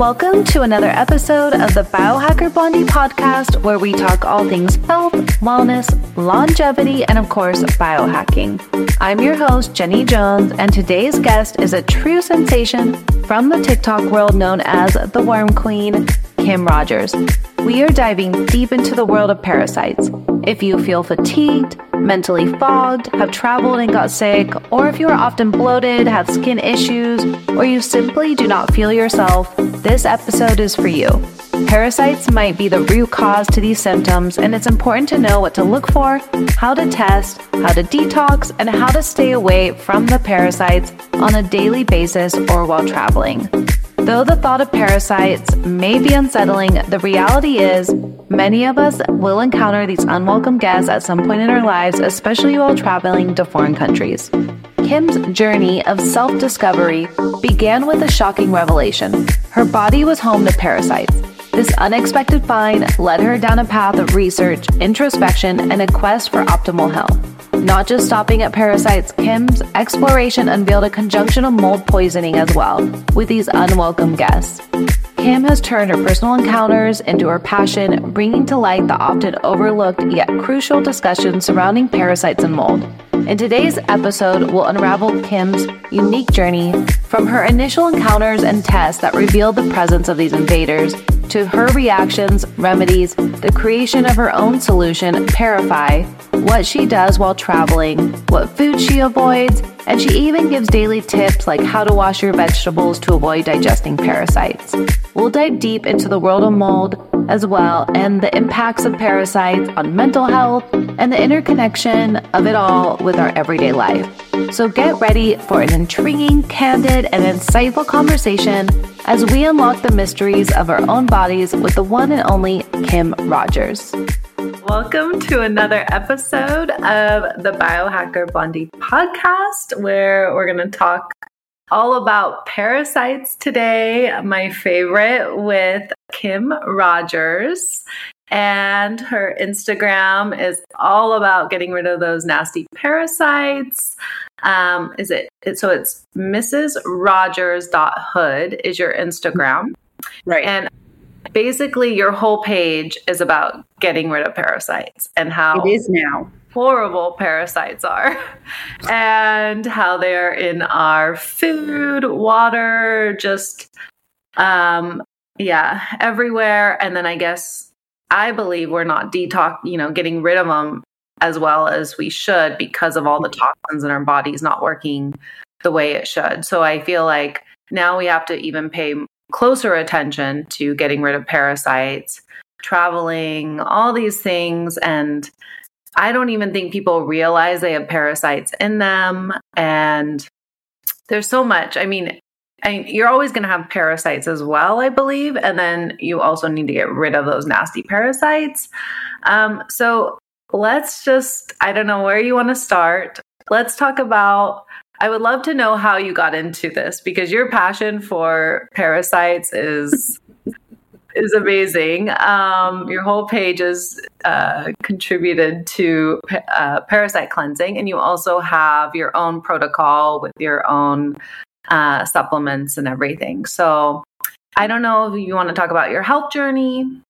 Welcome to another episode of the Biohacker Blondie podcast, where we talk all things health, wellness, longevity, and of course, biohacking. I'm your host, Jenny Jones, and today's guest is a true sensation from the TikTok world known as the Worm Queen, Kim Rogers. We are diving deep into the world of parasites. If you feel fatigued, mentally fogged, have traveled and got sick, or if you are often bloated, have skin issues, or you simply do not feel yourself, this episode is for you. Parasites might be the root cause to these symptoms, and it's important to know what to look for, how to test, how to detox, and how to stay away from the parasites on a daily basis or while traveling. Though the thought of parasites may be unsettling, the reality is many of us will encounter these unwelcome guests at some point in our lives, especially while traveling to foreign countries. Kim's journey of self discovery began with a shocking revelation. Her body was home to parasites. This unexpected find led her down a path of research, introspection, and a quest for optimal health. Not just stopping at parasites, Kim's exploration unveiled a conjunction of mold poisoning as well, with these unwelcome guests. Kim has turned her personal encounters into her passion, bringing to light the often overlooked yet crucial discussions surrounding parasites and mold. In today's episode, we'll unravel Kim's unique journey from her initial encounters and tests that revealed the presence of these invaders to her reactions, remedies, the creation of her own solution, ParaFY, what she does while traveling, what food she avoids, and she even gives daily tips like how to wash your vegetables to avoid digesting parasites. We'll dive deep into the world of mold as well and the impacts of parasites on mental health and the interconnection of it all with our everyday life. So get ready for an intriguing, candid, and insightful conversation as we unlock the mysteries of our own bodies with the one and only Kim Rogers. Welcome to another episode of the Biohacker Blondie podcast, where we're going to talk all about parasites today. My favorite with Kim Rogers. And her Instagram is all about getting rid of those nasty parasites. Um, is it, it so it's Mrs. Rogers Hood is your Instagram. Right. And basically your whole page is about getting rid of parasites and how it is now horrible parasites are. And how they're in our food, water, just um yeah, everywhere. And then I guess I believe we're not detox, you know, getting rid of them as well as we should because of all the toxins in our bodies not working the way it should. So I feel like now we have to even pay closer attention to getting rid of parasites, traveling, all these things. And I don't even think people realize they have parasites in them. And there's so much. I mean, I, you're always going to have parasites as well, I believe. And then you also need to get rid of those nasty parasites. Um, so let's just, I don't know where you want to start. Let's talk about. I would love to know how you got into this because your passion for parasites is is amazing. Um, your whole page is uh, contributed to uh, parasite cleansing, and you also have your own protocol with your own uh, supplements and everything. So, I don't know if you want to talk about your health journey.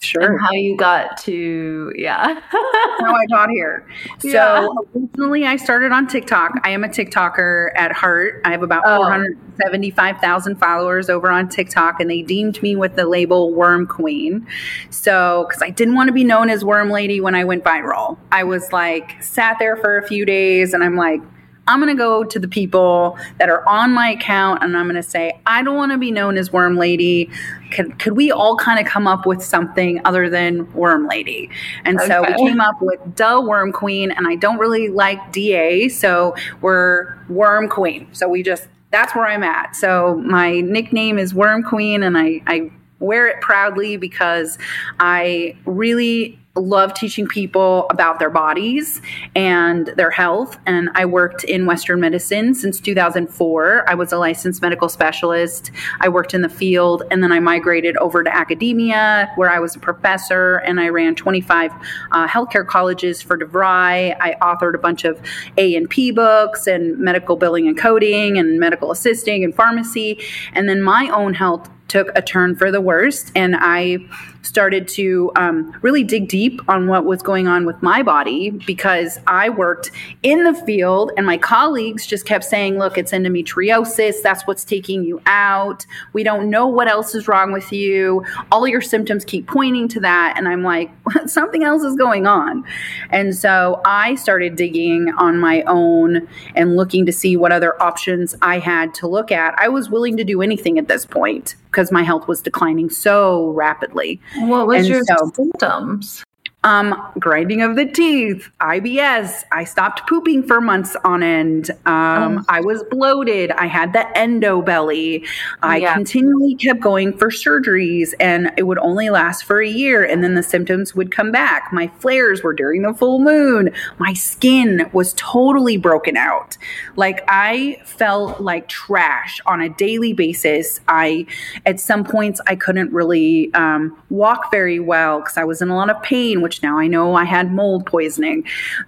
Sure. how you got to, yeah. how I got here. So, yeah. originally, I started on TikTok. I am a TikToker at heart. I have about oh. 475,000 followers over on TikTok, and they deemed me with the label Worm Queen. So, because I didn't want to be known as Worm Lady when I went viral, I was like, sat there for a few days, and I'm like, I'm going to go to the people that are on my account and I'm going to say, I don't want to be known as Worm Lady. Could, could we all kind of come up with something other than Worm Lady? And okay. so we came up with the Worm Queen, and I don't really like DA, so we're Worm Queen. So we just, that's where I'm at. So my nickname is Worm Queen, and I, I wear it proudly because I really love teaching people about their bodies and their health. And I worked in Western medicine since 2004. I was a licensed medical specialist. I worked in the field and then I migrated over to academia where I was a professor and I ran 25 uh, healthcare colleges for DeVry. I authored a bunch of A and P books and medical billing and coding and medical assisting and pharmacy. And then my own health took a turn for the worst and I started to um, really dig deep on what was going on with my body because I worked in the field and my colleagues just kept saying, look, it's endometriosis. That's what's taking you out. We don't know what else is wrong with you. All your symptoms keep pointing to that. And I'm like, something else is going on. And so I started digging on my own and looking to see what other options I had to look at. I was willing to do anything at this point because my health was declining so rapidly. What was and your so, symptoms? Um, grinding of the teeth, IBS. I stopped pooping for months on end. Um, oh. I was bloated. I had the endo belly. I yeah. continually kept going for surgeries, and it would only last for a year, and then the symptoms would come back. My flares were during the full moon. My skin was totally broken out. Like I felt like trash on a daily basis. I, at some points, I couldn't really um, walk very well because I was in a lot of pain which now I know I had mold poisoning.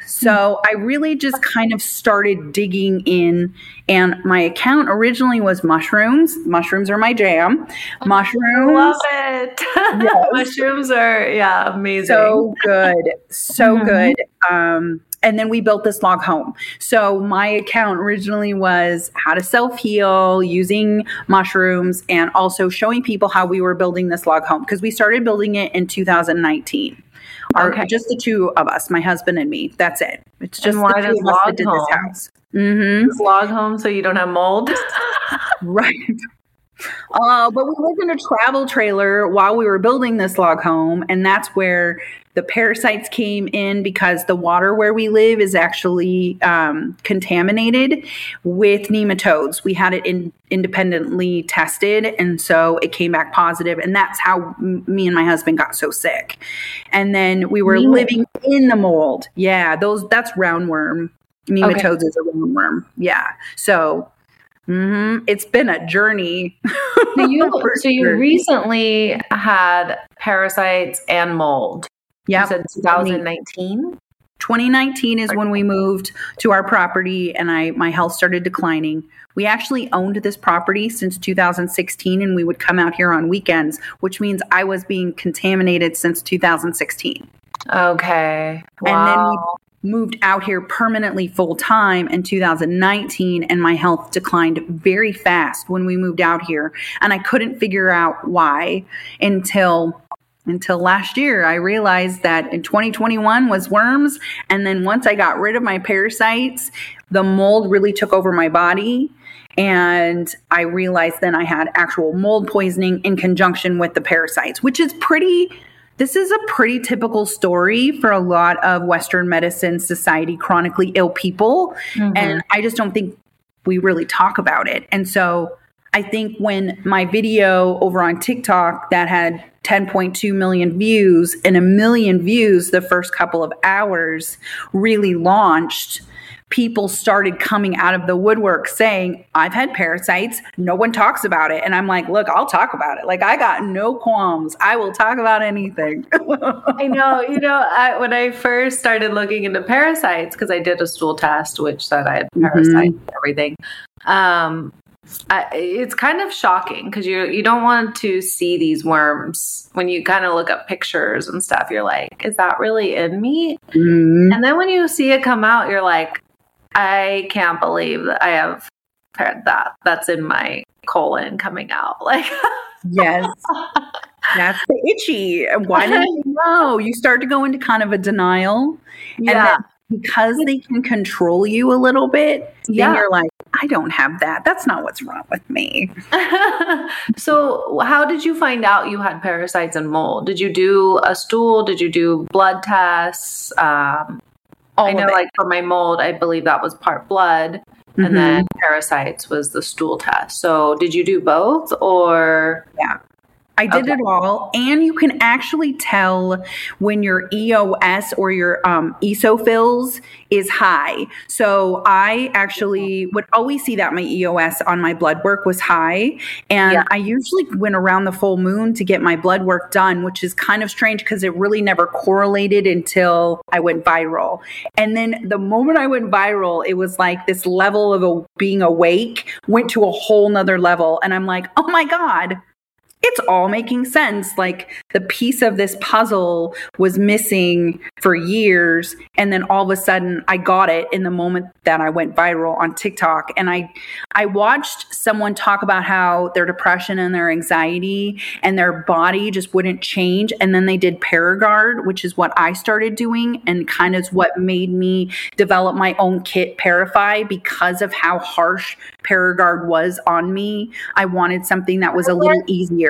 So I really just kind of started digging in. And my account originally was mushrooms. Mushrooms are my jam. Mushrooms. Love it. Yes. mushrooms are, yeah, amazing. So good. So mm-hmm. good. Um, and then we built this log home. So my account originally was how to self heal using mushrooms and also showing people how we were building this log home because we started building it in 2019. Our, okay. just the two of us, my husband and me. That's it. It's just why the two of us that did home? this house. Mm-hmm. log home so you don't have mold. right. Uh, but we lived in a travel trailer while we were building this log home, and that's where the parasites came in because the water where we live is actually um, contaminated with nematodes. We had it in, independently tested, and so it came back positive, and that's how m- me and my husband got so sick. And then we were living in the mold. Yeah, those that's roundworm. Nematodes okay. is a roundworm. Yeah, so Mm-hmm. It's been a journey. so you, so you recently had parasites and mold. Yeah. You said 2019? 2019 is when we moved to our property and I my health started declining. We actually owned this property since 2016 and we would come out here on weekends, which means I was being contaminated since 2016. Okay. Wow. And then we moved out here permanently full time in 2019 and my health declined very fast when we moved out here. And I couldn't figure out why until until last year. I realized that in 2021 was worms and then once i got rid of my parasites the mold really took over my body. And i realized then i had actual mold poisoning in conjunction with the parasites which is pretty this is a pretty typical story for a lot of western medicine society chronically ill people mm-hmm. and i just don't think we really talk about it and so I think when my video over on TikTok that had 10.2 million views and a million views the first couple of hours really launched, people started coming out of the woodwork saying, I've had parasites. No one talks about it. And I'm like, look, I'll talk about it. Like, I got no qualms. I will talk about anything. I know. You know, I, when I first started looking into parasites, because I did a stool test, which said I had parasites mm-hmm. and everything. Um, I, it's kind of shocking because you you don't want to see these worms when you kind of look up pictures and stuff. You're like, is that really in me? Mm-hmm. And then when you see it come out, you're like, I can't believe that I have heard that that's in my colon coming out. Like, yes, that's the itchy. Why didn't you know? You start to go into kind of a denial, yeah. because they can control you a little bit, yeah. then you're like, I don't have that. That's not what's wrong with me. so, how did you find out you had parasites and mold? Did you do a stool? Did you do blood tests? Um, I know, like for my mold, I believe that was part blood, mm-hmm. and then parasites was the stool test. So, did you do both or? Yeah. I did okay. it all. And you can actually tell when your EOS or your um, eosinophils is high. So I actually would always see that my EOS on my blood work was high. And yeah. I usually went around the full moon to get my blood work done, which is kind of strange because it really never correlated until I went viral. And then the moment I went viral, it was like this level of a, being awake went to a whole nother level. And I'm like, oh my God it's all making sense. Like the piece of this puzzle was missing for years. And then all of a sudden I got it in the moment that I went viral on TikTok. And I, I watched someone talk about how their depression and their anxiety and their body just wouldn't change. And then they did Paraguard, which is what I started doing and kind of what made me develop my own kit ParaFY because of how harsh Paraguard was on me. I wanted something that was a little easier.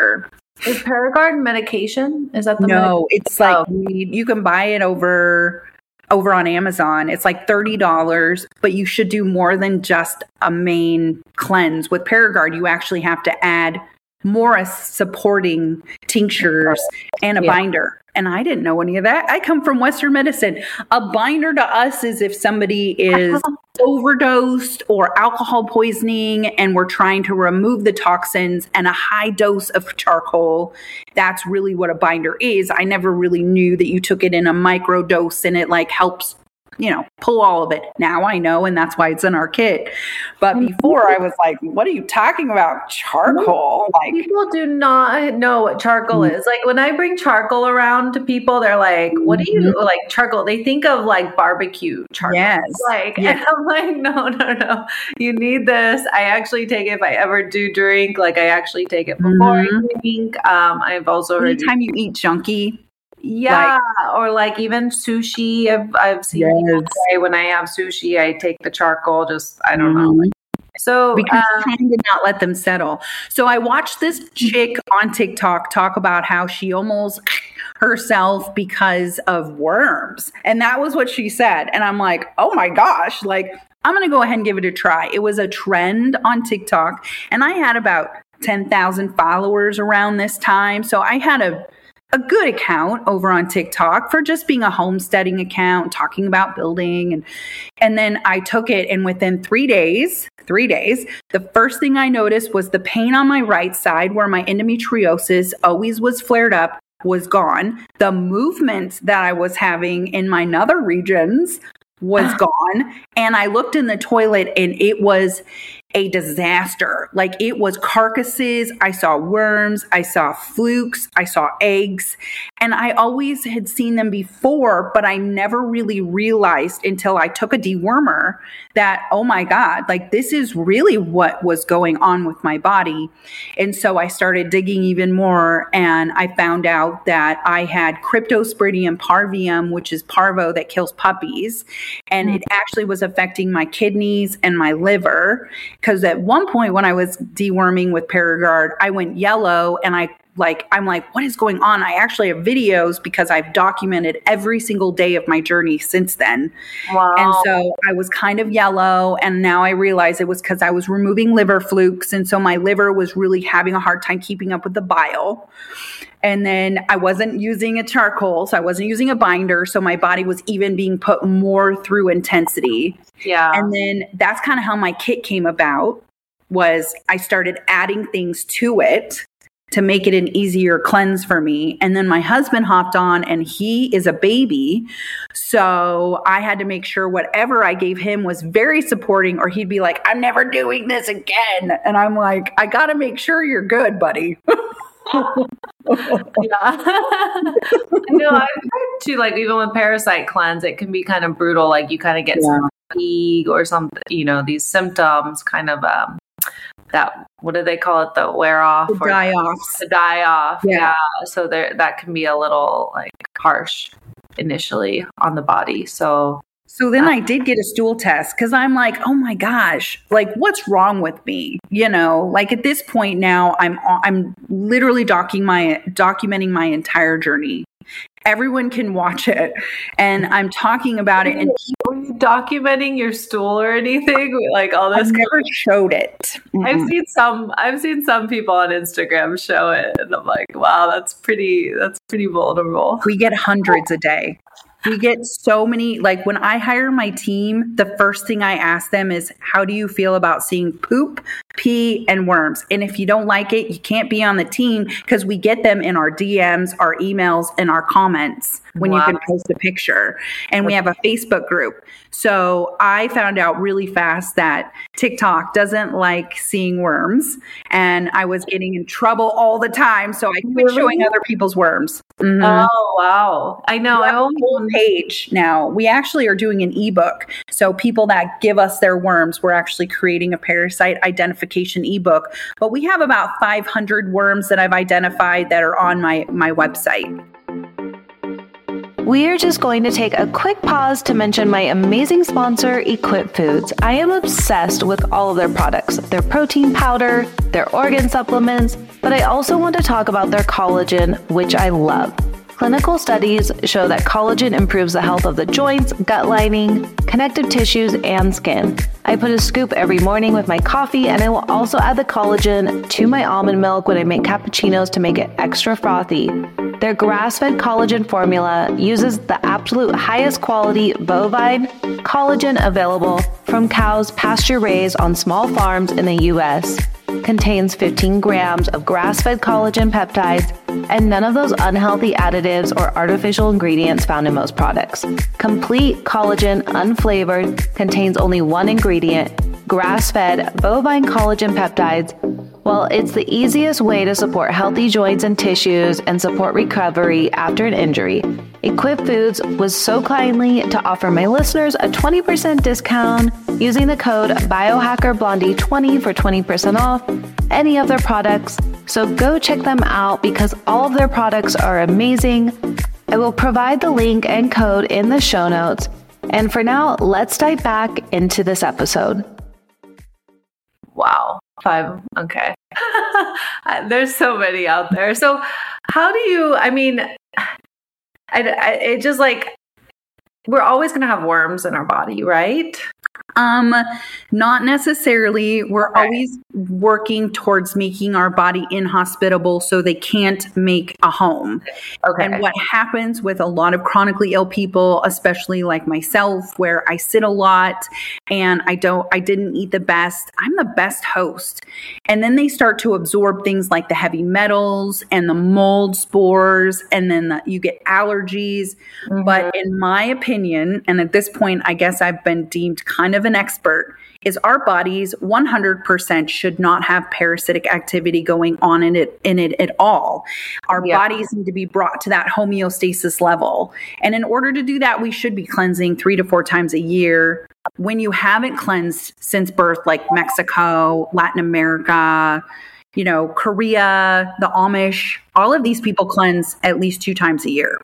Is Paraguard medication? Is that the no? Medication? It's like oh. you can buy it over over on Amazon. It's like $30, but you should do more than just a main cleanse. With Paraguard, you actually have to add more supporting tinctures and a yeah. binder. And I didn't know any of that. I come from Western medicine. A binder to us is if somebody is overdosed or alcohol poisoning and we're trying to remove the toxins and a high dose of charcoal. That's really what a binder is. I never really knew that you took it in a micro dose and it like helps you know, pull all of it. Now I know, and that's why it's in our kit. But mm-hmm. before I was like, what are you talking about? Charcoal? Like people do not know what charcoal mm-hmm. is. Like when I bring charcoal around to people, they're like, what do you mm-hmm. like charcoal? They think of like barbecue charcoal. Yes. Like, yes. I'm like, no, no, no. You need this. I actually take it if I ever do drink. Like I actually take it before mm-hmm. I drink. Um, I've also anytime you eat junky yeah, like, or like even sushi. I've I've seen yes. say when I have sushi, I take the charcoal. Just I don't mm-hmm. know. So because um, did not let them settle. So I watched this chick on TikTok talk about how she almost herself because of worms. And that was what she said. And I'm like, oh my gosh, like I'm going to go ahead and give it a try. It was a trend on TikTok and I had about 10,000 followers around this time. So I had a a good account over on TikTok for just being a homesteading account, talking about building. And and then I took it and within 3 days, 3 days, the first thing I noticed was the pain on my right side where my endometriosis always was flared up was gone. The movement that I was having in my nether regions was ah. gone. And I looked in the toilet and it was a disaster. Like it was carcasses. I saw worms. I saw flukes. I saw eggs. And I always had seen them before, but I never really realized until I took a dewormer that, oh my God, like this is really what was going on with my body. And so I started digging even more and I found out that I had Cryptosporidium parvum, which is parvo that kills puppies. And mm-hmm. it actually was affecting my kidneys and my liver because at one point when I was deworming with Paraguard, I went yellow and I like I'm like what is going on? I actually have videos because I've documented every single day of my journey since then. Wow. And so I was kind of yellow and now I realize it was cuz I was removing liver flukes and so my liver was really having a hard time keeping up with the bile. And then I wasn't using a charcoal, so I wasn't using a binder. So my body was even being put more through intensity. Yeah. And then that's kind of how my kit came about was I started adding things to it to make it an easier cleanse for me. And then my husband hopped on and he is a baby. So I had to make sure whatever I gave him was very supporting, or he'd be like, I'm never doing this again. And I'm like, I got to make sure you're good, buddy. yeah. no, I've heard too, like even with parasite cleanse, it can be kind of brutal. Like you kind of get yeah. some fatigue or something, you know, these symptoms kind of um that what do they call it? The wear off the or die off. The die off. Yeah. yeah. So there that can be a little like harsh initially on the body. So so then I um, did get a stool test because I'm like, oh my gosh, like what's wrong with me? You know, like at this point now, I'm I'm literally documenting my documenting my entire journey. Everyone can watch it, and I'm talking about it. And were you documenting your stool or anything? Like all this. I've never showed it. Mm-hmm. I've seen some. I've seen some people on Instagram show it, and I'm like, wow, that's pretty. That's pretty vulnerable. We get hundreds a day. We get so many. Like when I hire my team, the first thing I ask them is, "How do you feel about seeing poop, pee, and worms?" And if you don't like it, you can't be on the team because we get them in our DMs, our emails, and our comments when wow. you can post a picture. And we have a Facebook group. So I found out really fast that TikTok doesn't like seeing worms, and I was getting in trouble all the time. So I quit showing other people's worms. Mm-hmm. Oh wow! I know. I own whole page now. We actually are doing an ebook. So people that give us their worms, we're actually creating a parasite identification ebook. But we have about 500 worms that I've identified that are on my my website. We are just going to take a quick pause to mention my amazing sponsor, Equip Foods. I am obsessed with all of their products, their protein powder, their organ supplements, but I also want to talk about their collagen, which I love. Clinical studies show that collagen improves the health of the joints, gut lining, connective tissues, and skin. I put a scoop every morning with my coffee, and I will also add the collagen to my almond milk when I make cappuccinos to make it extra frothy. Their grass fed collagen formula uses the absolute highest quality bovine collagen available from cows pasture raised on small farms in the US contains 15 grams of grass fed collagen peptides and none of those unhealthy additives or artificial ingredients found in most products. Complete collagen, unflavored, contains only one ingredient grass fed bovine collagen peptides. Well, it's the easiest way to support healthy joints and tissues and support recovery after an injury. Equip Foods was so kindly to offer my listeners a 20% discount using the code BiohackerBlondie20 for 20% off any of their products. So go check them out because all of their products are amazing. I will provide the link and code in the show notes. And for now, let's dive back into this episode. Wow. Five. Okay. There's so many out there. So, how do you, I mean, I, I, it just like we're always going to have worms in our body, right? Um, not necessarily. We're okay. always working towards making our body inhospitable so they can't make a home. Okay. And what happens with a lot of chronically ill people, especially like myself, where I sit a lot and I don't, I didn't eat the best, I'm the best host. And then they start to absorb things like the heavy metals and the mold spores, and then the, you get allergies. Mm-hmm. But in my opinion, and at this point, I guess I've been deemed kind of an expert is our bodies 100% should not have parasitic activity going on in it in it at all. Our yeah. bodies need to be brought to that homeostasis level. And in order to do that, we should be cleansing 3 to 4 times a year. When you haven't cleansed since birth like Mexico, Latin America, you know, Korea, the Amish, all of these people cleanse at least 2 times a year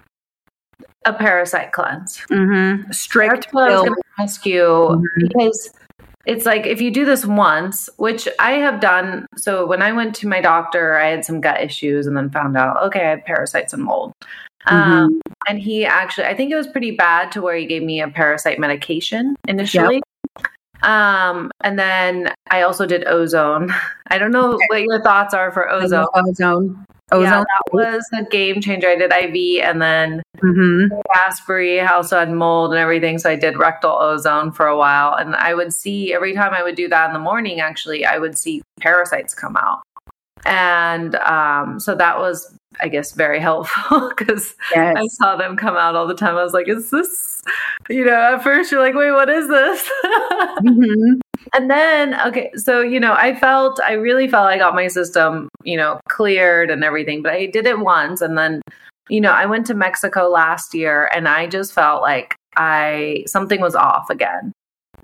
a parasite cleanse. Mm-hmm. Strict. That's what I was going to ask you mm-hmm. because it's like if you do this once, which I have done. So when I went to my doctor, I had some gut issues and then found out, okay, I have parasites and mold. Mm-hmm. Um, and he actually, I think it was pretty bad to where he gave me a parasite medication initially. Yep. Um, and then I also did ozone. I don't know okay. what your thoughts are for ozone. Ozone. Ozone. Yeah, that was a game changer. I did IV and then mm-hmm. Also had mold and everything. So I did rectal ozone for a while. And I would see every time I would do that in the morning, actually, I would see parasites come out. And um, so that was, I guess, very helpful because yes. I saw them come out all the time. I was like, is this, you know, at first you're like, wait, what is this? mm-hmm. And then, okay, so, you know, I felt, I really felt I got my system, you know, cleared and everything, but I did it once. And then, you know, I went to Mexico last year and I just felt like I, something was off again.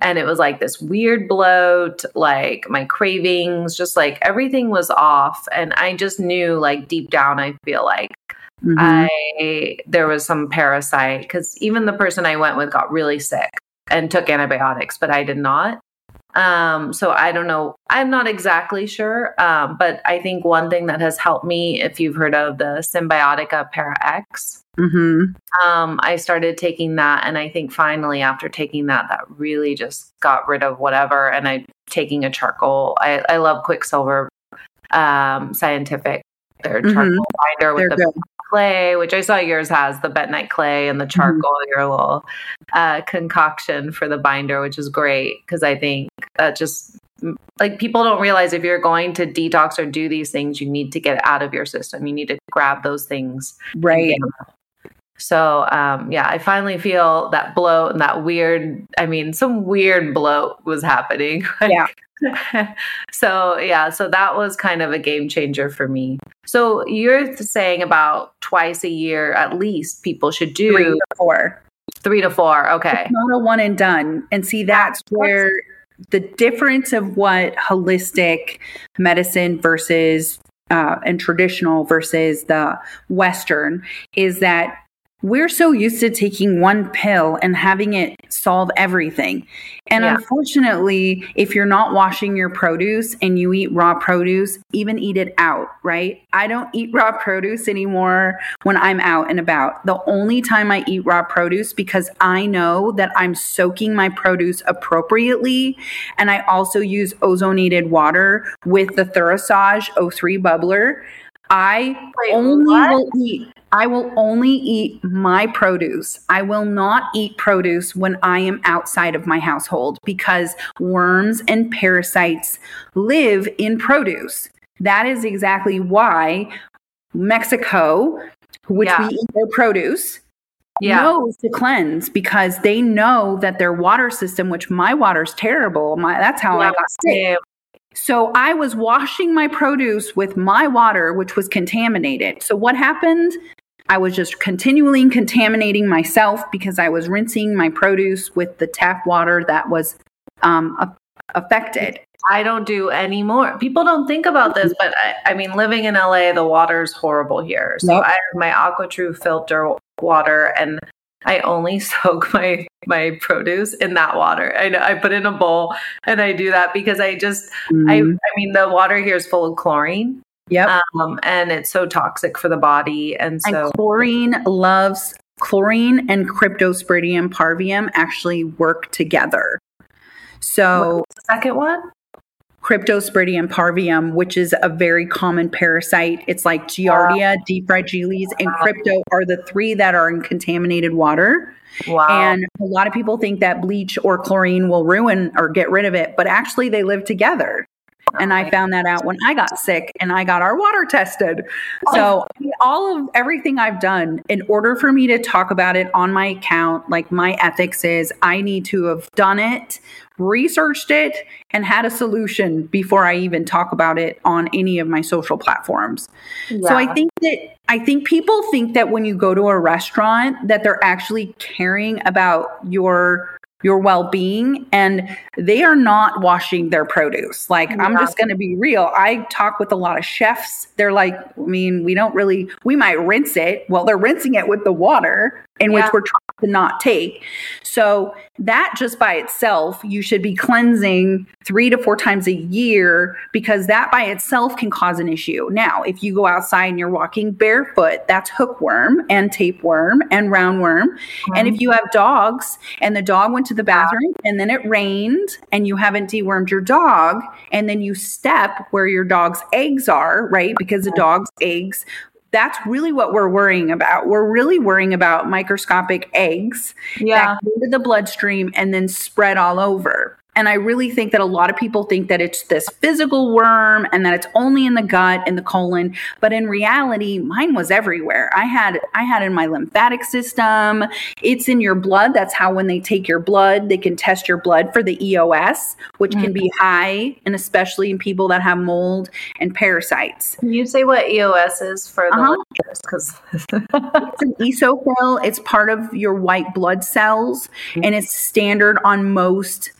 And it was like this weird bloat, like my cravings, just like everything was off. And I just knew, like, deep down, I feel like Mm-hmm. I there was some parasite because even the person I went with got really sick and took antibiotics, but I did not. Um, so I don't know. I'm not exactly sure. Um, but I think one thing that has helped me, if you've heard of the Cymbiotika Para X, Mm-hmm. um, I started taking that. And I think finally after taking that, that really just got rid of whatever. And I'm taking a charcoal. I, I love Quicksilver um, Scientific, their Mhm. binder with They're the. Clay, which I saw yours has the bentonite clay and the Mm-hmm. charcoal, your little uh, concoction for the binder, which is great because I think that just like people don't realize if you're going to detox or do these things, you need to get out of your system. You need to grab those things. Right. Get 'em out. So um, yeah, I finally feel that bloat and that weird. I mean, some weird bloat was happening. Yeah. so yeah, so that was kind of a game changer for me. So you're saying about twice a year at least people should do Three three, to four. to four. Okay. It's not a one and done. And see, that's where the difference of what holistic medicine versus uh, and traditional versus the Western is that we're so used to taking one pill and having it solve everything. And Yeah. unfortunately, if you're not washing your produce and you eat raw produce, even eat it out, right? I don't eat raw produce anymore when I'm out and about. The only time I eat raw produce because I know that I'm soaking my produce appropriately and I also use ozonated water with the TheraSage O3 bubbler. I Wait, only what? will eat I will only eat my produce. I will not eat produce when I am outside of my household because worms and parasites live in produce. That is exactly why Mexico, which Yeah. we eat their produce, Yeah. knows to cleanse because they know that their water system, which my water's terrible, my that's how I Yeah, got sick. So I was washing my produce with my water, which was contaminated. So what happened? I was just continually contaminating myself because I was rinsing my produce with the tap water that was um, a- affected. I don't do any more. People don't think about this, but I, I mean, living in LA, the water's horrible here. So. I have my AquaTru filter water, and I only soak my my produce in that water. I, I put in a bowl, and I do that because I just, I, Mhm. I mean, the water here is full of chlorine, yep. um, and it's so toxic for the body, and so and chlorine loves chlorine and cryptosporidium parvum actually work together. So second one. Cryptosporidium parvum, which is a very common parasite. It's like Giardia, D. fragilis, and Wow. crypto are the three that are in contaminated water. Wow. And a lot of people think that bleach or chlorine will ruin or get rid of it, but actually they live together. And I found that out when I got sick and I got our water tested. So, all of everything I've done, in order for me to talk about it on my account, like my ethics is I need to have done it, researched it, and had a solution before I even talk about it on any of my social platforms. So I think that I think people think that when you go to a restaurant that they're actually caring about your your well-being and they are not washing their produce. Like I'm just going to be real. I talk with a lot of chefs. They're like, I mean, we don't really we might rinse it. Well, they're rinsing it with the water in Yeah. which we're not take. So that just by itself, you should be cleansing three to four times a year because that by itself can cause an issue. Now, if you go outside and you're walking barefoot, that's hookworm and tapeworm and roundworm. And if you have dogs and the dog went to the bathroom and then it rained and you haven't dewormed your dog and then you step where your dog's eggs are, right? Because the dog's eggs that's really what we're worrying about. We're really worrying about microscopic eggs yeah. that go to the bloodstream and then spread all over. And I really think that a lot of people think that it's this physical worm and that it's only in the gut and the colon, but in reality, mine was everywhere. I had I had in my lymphatic system. It's in your blood. That's how when they take your blood, they can test your blood for the EOS, which can be high and especially in people that have mold and parasites. Can you say what EOS is for the Uh-huh. listeners? Because It's an eosinophil. It's part of your white blood cells, and it's standard on most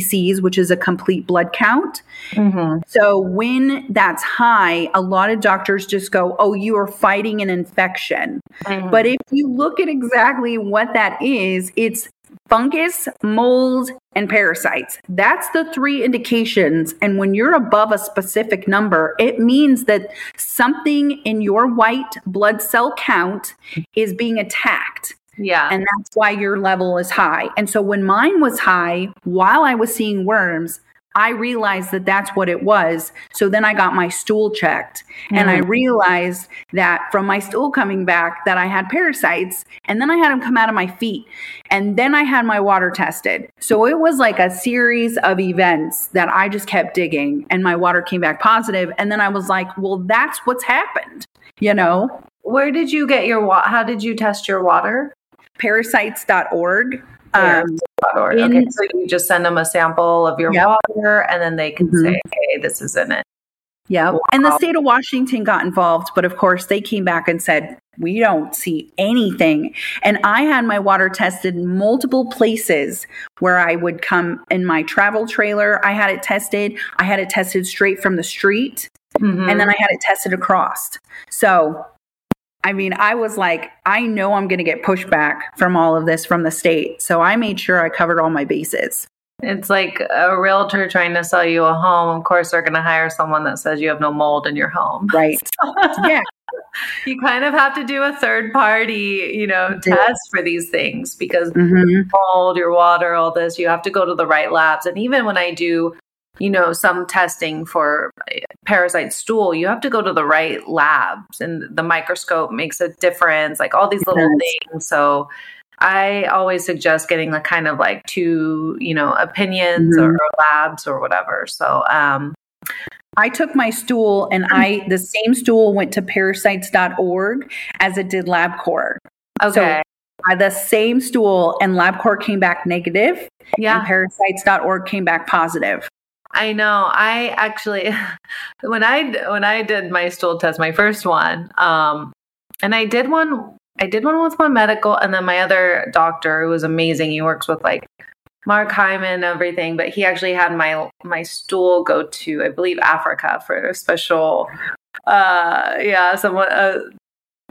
CBCs, which is a complete blood count. Mm-hmm. So when that's high, a lot of doctors just go, "Oh, you are fighting an infection." Mm-hmm. But if you look at exactly what that is, it's fungus, mold, and parasites. That's the three indications. And when you're above a specific number, it means that something in your white blood cell count is being attacked. Yeah. And that's why your level is high. And so when mine was high while I was seeing worms, I realized that that's what it was. So then I got my stool checked mm. and I mm. realized that from my stool coming back that I had parasites and then I had them come out of my feet and then I had my water tested. So it was like a series of events that I just kept digging and my water came back positive and then I was like, well that's what's happened, you know? Where did you get your water? How did you test your water? Parasites.org. Um, in, okay, so you just send them a sample of your yep. water, and then they can mm-hmm. say, "Hey, this is in it." Yeah, wow. and the state of Washington got involved, but of course they came back and said we don't see anything. And I had my water tested in multiple places where I would come in my travel trailer. I had it tested. I had it tested straight from the street, mm-hmm. and then I had it tested across. So I mean, I was like, I know I'm going to get pushback from all of this from the state. So I made sure I covered all my bases. It's like a realtor trying to sell you a home. Of course, they're going to hire someone that says you have no mold in your home. Right. yeah. You kind of have to do a third party, you know, test for these things because mm-hmm. mold, your water, all this, you have to go to the right labs. And even when I do you know, some testing for parasite stool, you have to go to the right labs and the microscope makes a difference, like all these little yes. things. So I always suggest getting the kind of like two, you know, opinions mm-hmm. or, or, labs or whatever. So, um, I took my stool and I, the same stool went to parasites.org as it did LabCorp. Okay. So, the same stool and LabCorp came back negative. Yeah. And parasites.org came back positive. I know. I actually when I when I did my stool test, my first one, um, and I did one I did one with my medical and then my other doctor who was amazing. He works with like Mark Hyman and everything, but he actually had my my stool go to I believe Africa for a special uh yeah, someone uh,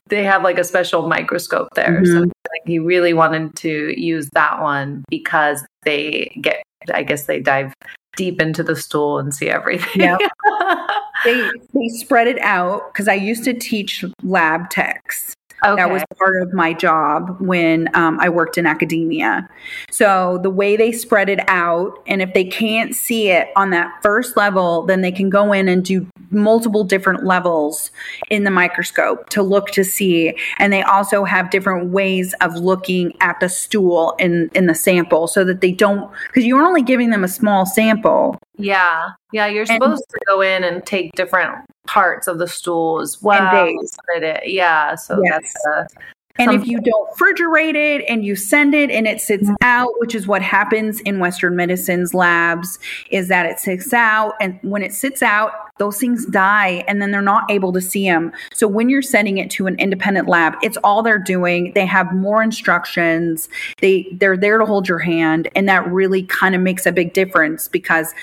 they have like a special microscope there. Mm-hmm. So like, he really wanted to use that one because they get I guess they dive deep into the stool and see everything. Yeah. they they spread it out because I used to teach lab techs. Okay. That was part of my job when um, I worked in academia. So the way they spread it out, and if they can't see it on that first level, then they can go in and do multiple different levels in the microscope to look to see. And they also have different ways of looking at the stool in in the sample, so that they don't because you're only giving them a small sample. Yeah, yeah, you're supposed and, to go in and take different parts of the stool as well. It, yeah, so yes. that's uh, and if you don't refrigerate it and you send it and it sits mm-hmm. out, which is what happens in Western medicine's labs, is that it sits out. And when it sits out, those things die and then they're not able to see them. So when you're sending it to an independent lab, it's all they're doing. They have more instructions. They they're there to hold your hand. And that really kind of makes a big difference because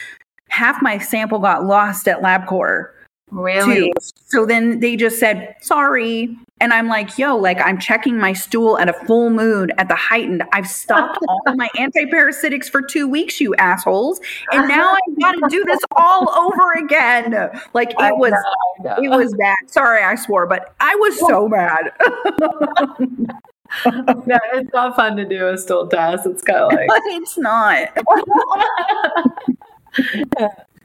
half my sample got lost at LabCorp Really? Too. So then they just said, sorry. And I'm like, yo, like I'm checking my stool at a full moon at the heightened. I've stopped all of my antiparasitics for two weeks, you assholes. And now uh-huh. I've got to do this all over again. Like it was, it was bad. Sorry, I swore, but I was so mad. no, it's not fun to do a stool test. It's kind of like it's not.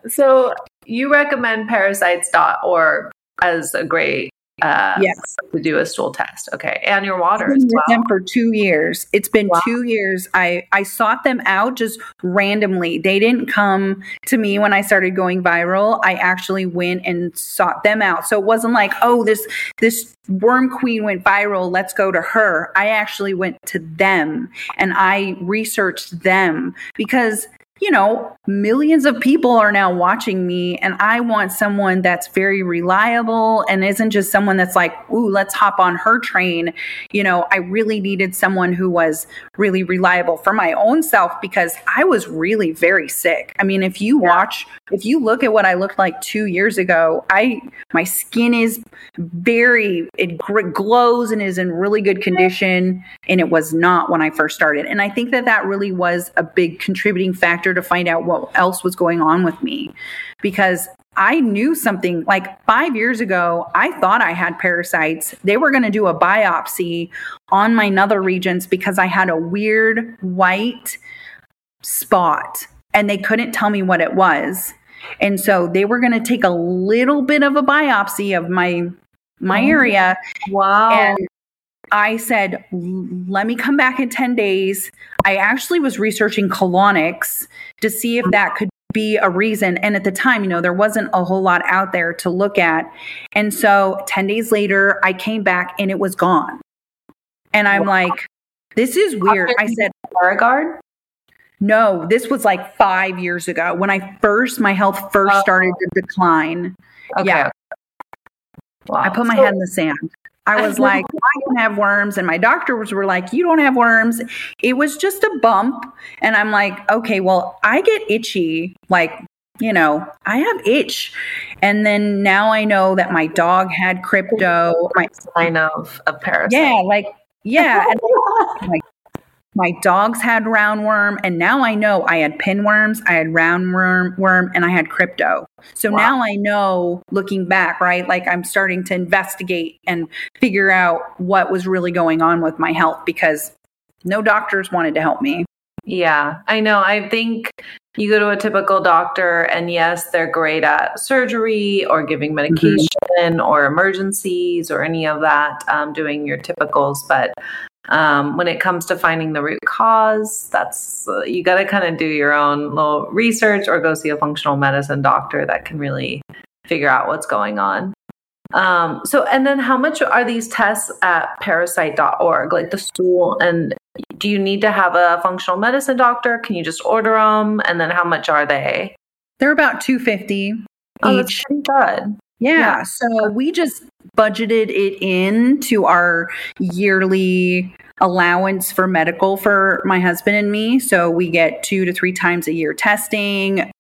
so you recommend parasites.org as a great uh, yes. to do a stool test. Okay. And your water as well. them for two years. It's been wow. two years. I, I sought them out just randomly. They didn't come to me when I started going viral. I actually went and sought them out. So it wasn't like, oh, this, this worm queen went viral. Let's go to her. I actually went to them and I researched them because you know, millions of people are now watching me, and I want someone that's very reliable and isn't just someone that's like, ooh, let's hop on her train. You know, I really needed someone who was really reliable for my own self because I was really very sick. I mean, if you watch, if you look at what I looked like two years ago, I, my skin is very, it glows and is in really good condition. And it was not when I first started. And I think that that really was a big contributing factor to find out what else was going on with me because I knew something like five years ago. I thought I had parasites. They were going to do a biopsy on my nether regions because I had a weird white spot and they couldn't tell me what it was. And so they were going to take a little bit of a biopsy of my my oh, area. Wow. And I said, let me come back in 10 days. I actually was researching colonics to see if that could be a reason. And at the time, you know, there wasn't a whole lot out there to look at. And so 10 days later, I came back and it was gone. And I'm like, this is weird. I said, Paraguard? No, this was like five years ago when I first, my health first oh. started to decline. Okay. Yeah. Wow. I put my so, head in the sand. I was like, I don't have worms. And my doctors were like, you don't have worms. It was just a bump. And I'm like, okay, well, I get itchy. Like, you know, I have itch. And then now I know that my dog had crypto. My sign of a parasite. Yeah, like, yeah. and like, my dogs had roundworm, and now I know I had pinworms, I had roundworm, worm, and I had crypto. So wow. now I know, looking back, right? Like I'm starting to investigate and figure out what was really going on with my health because no doctors wanted to help me. Yeah, I know. I think you go to a typical doctor, and yes, they're great at surgery or giving mm-hmm. medication mm-hmm. or emergencies or any of that, um, doing your typicals. But um, when it comes to finding the root cause, that's uh, you got to kind of do your own little research or go see a functional medicine doctor that can really figure out what's going on. Um, so, and then how much are these tests at parasite.org, like the stool? And do you need to have a functional medicine doctor? Can you just order them? And then how much are they? They're about 250 oh, each. good. Yeah, yeah. So we just budgeted it in to our yearly allowance for medical for my husband and me. So we get two to three times a year testing,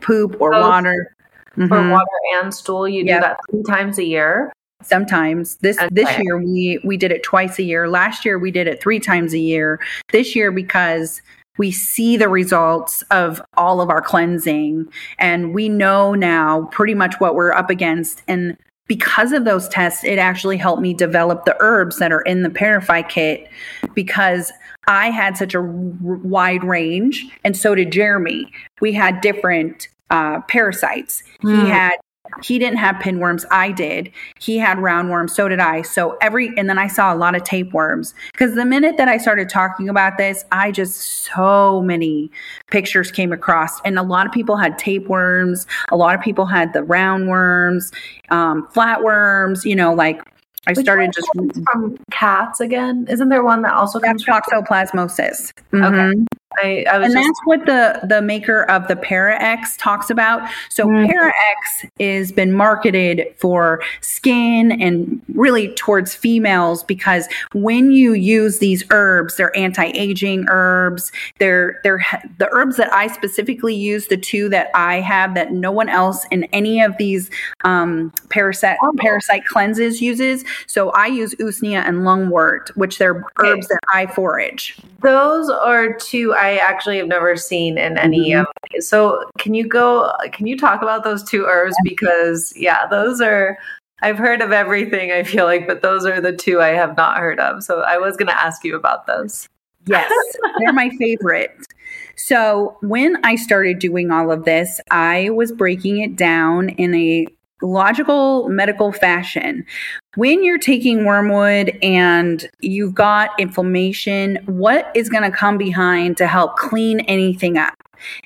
poop or water. For mm-hmm. water and stool, you yep. do that three times a year. Sometimes this okay. this year we we did it twice a year. Last year we did it three times a year. This year because we see the results of all of our cleansing and we know now pretty much what we're up against and because of those tests it actually helped me develop the herbs that are in the ParaFY kit because I had such a r- wide range and so did Jeremy we had different uh, parasites mm. he had he didn't have pinworms. I did. He had roundworms. So did I. So every, and then I saw a lot of tapeworms. Because the minute that I started talking about this, I just, so many pictures came across. And a lot of people had tapeworms. A lot of people had the roundworms, um, flatworms, you know, like I Which started just from cats again. Isn't there one that also comes from toxoplasmosis? Mm-hmm. Okay. I, I and just... that's what the the maker of the Para X talks about. So mm-hmm. Para X is been marketed for skin and really towards females because when you use these herbs, they're anti-aging herbs. They're they're the herbs that I specifically use, the two that I have that no one else in any of these um, parasite oh. parasite cleanses uses. So I use usnea and lungwort, which they're herbs that I forage. Those are two I actually have never seen in any mm-hmm. of. So can you go? Can you talk about those two herbs because yeah, those are. I've heard of everything. I feel like, but those are the two I have not heard of. So I was going to ask you about those. Yes, they're my favorite. So when I started doing all of this, I was breaking it down in a logical medical fashion. When you're taking wormwood and you've got inflammation, what is going to come behind to help clean anything up?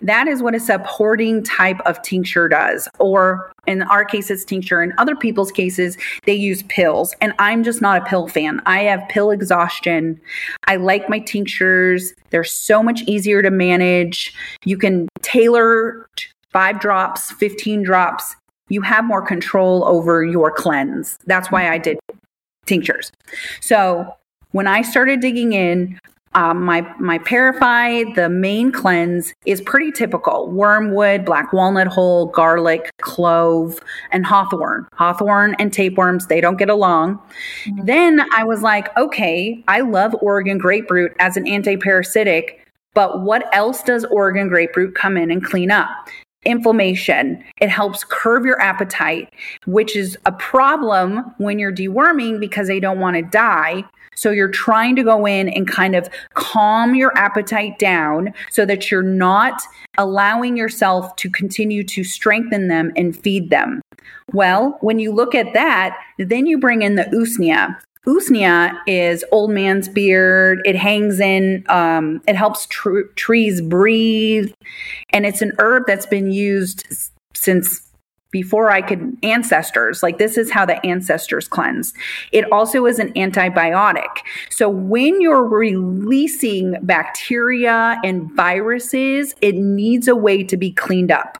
That is what a supporting type of tincture does. Or in our case, it's tincture. In other people's cases, they use pills. And I'm just not a pill fan. I have pill exhaustion. I like my tinctures. They're so much easier to manage. You can tailor five drops, 15 drops you have more control over your cleanse. That's why I did tinctures. So when I started digging in, um, my my ParaFY, the main cleanse is pretty typical: wormwood, black walnut hull, garlic, clove, and hawthorn. Hawthorn and tapeworms they don't get along. Mm-hmm. Then I was like, okay, I love Oregon grape root as an anti-parasitic, but what else does Oregon grape root come in and clean up? Inflammation. It helps curb your appetite, which is a problem when you're deworming because they don't want to die. So you're trying to go in and kind of calm your appetite down so that you're not allowing yourself to continue to strengthen them and feed them. Well, when you look at that, then you bring in the usnea. Usnea is old man's beard. It hangs in, um, it helps tr- trees breathe. And it's an herb that's been used since before I could ancestors. Like this is how the ancestors cleanse. It also is an antibiotic. So when you're releasing bacteria and viruses, it needs a way to be cleaned up.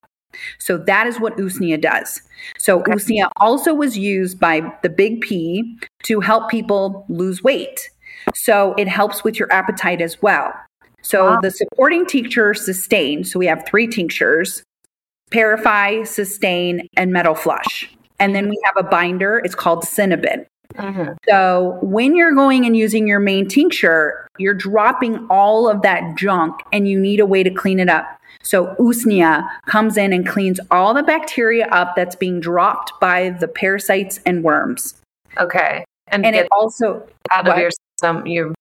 So that is what usnea does. So okay. usnea also was used by the big P to help people lose weight. So it helps with your appetite as well. So wow. the supporting tincture sustain. So we have three tinctures: ParaFY, Sustain, and Metal Flush. And then we have a binder. It's called Cinnabon. Mm-hmm. So when you're going and using your main tincture, you're dropping all of that junk, and you need a way to clean it up. So usnea comes in and cleans all the bacteria up that's being dropped by the parasites and worms. Okay. And, and it also out of your system, you're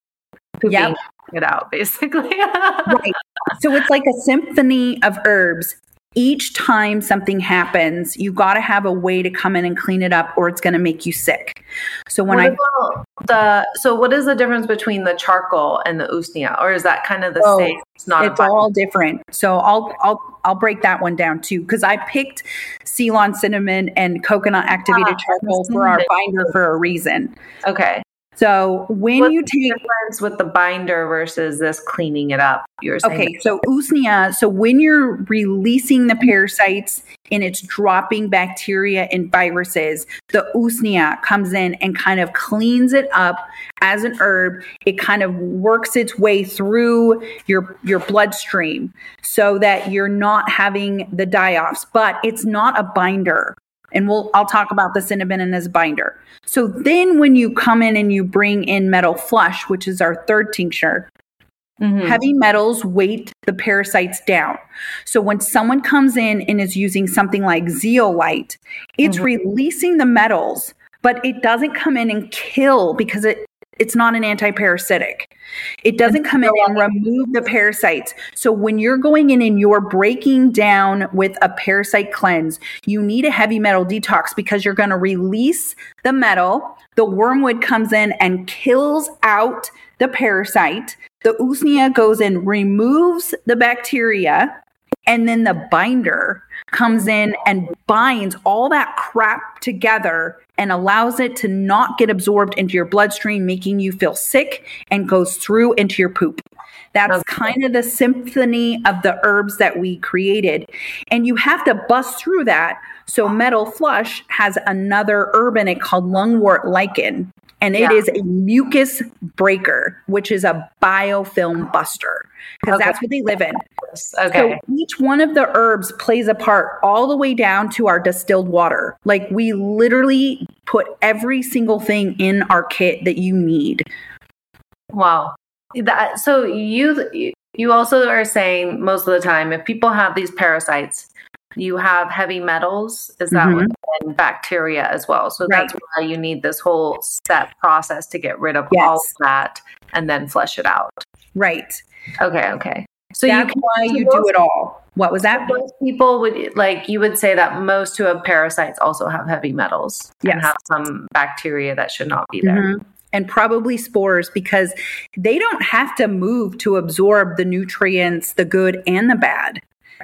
pooping yep. it out basically. right. So it's like a symphony of herbs each time something happens, you got to have a way to come in and clean it up, or it's going to make you sick. So when what I the so what is the difference between the charcoal and the usnea, or is that kind of the oh, same? It's not. It's all different. So I'll I'll I'll break that one down too because I picked Ceylon cinnamon and coconut activated ah, charcoal for our binder for a reason. Okay. So when What's you take difference with the binder versus this cleaning it up, you're saying okay. So usnea. So when you're releasing the parasites and it's dropping bacteria and viruses, the usnea comes in and kind of cleans it up as an herb. It kind of works its way through your your bloodstream so that you're not having the die-offs. But it's not a binder and we'll I'll talk about the cinnabon and as binder. So then when you come in and you bring in metal flush, which is our third tincture, mm-hmm. heavy metals weight the parasites down. So when someone comes in and is using something like zeolite, it's mm-hmm. releasing the metals, but it doesn't come in and kill because it it's not an anti-parasitic. It doesn't come in and remove the parasites. So when you're going in and you're breaking down with a parasite cleanse, you need a heavy metal detox because you're going to release the metal. The wormwood comes in and kills out the parasite. The usnea goes in, removes the bacteria, and then the binder comes in and binds all that crap together and allows it to not get absorbed into your bloodstream, making you feel sick and goes through into your poop. That's kind of the symphony of the herbs that we created. And you have to bust through that. So, Metal Flush has another herb in it called lungwort lichen and it yeah. is a mucus breaker, which is a biofilm buster because okay. that's what they live in. Okay. So each one of the herbs plays a part all the way down to our distilled water. Like we literally put every single thing in our kit that you need. Wow. That so you you also are saying most of the time if people have these parasites you have heavy metals is that mm-hmm. and bacteria as well so right. that's why you need this whole set process to get rid of yes. all of that and then flush it out right okay okay so that's you can, why you do it all What was that? Most people would like you would say that most who have parasites also have heavy metals Yes. and have some bacteria that should not be there. Mhm. And probably spores because they don't have to move to absorb the nutrients, the good and the bad.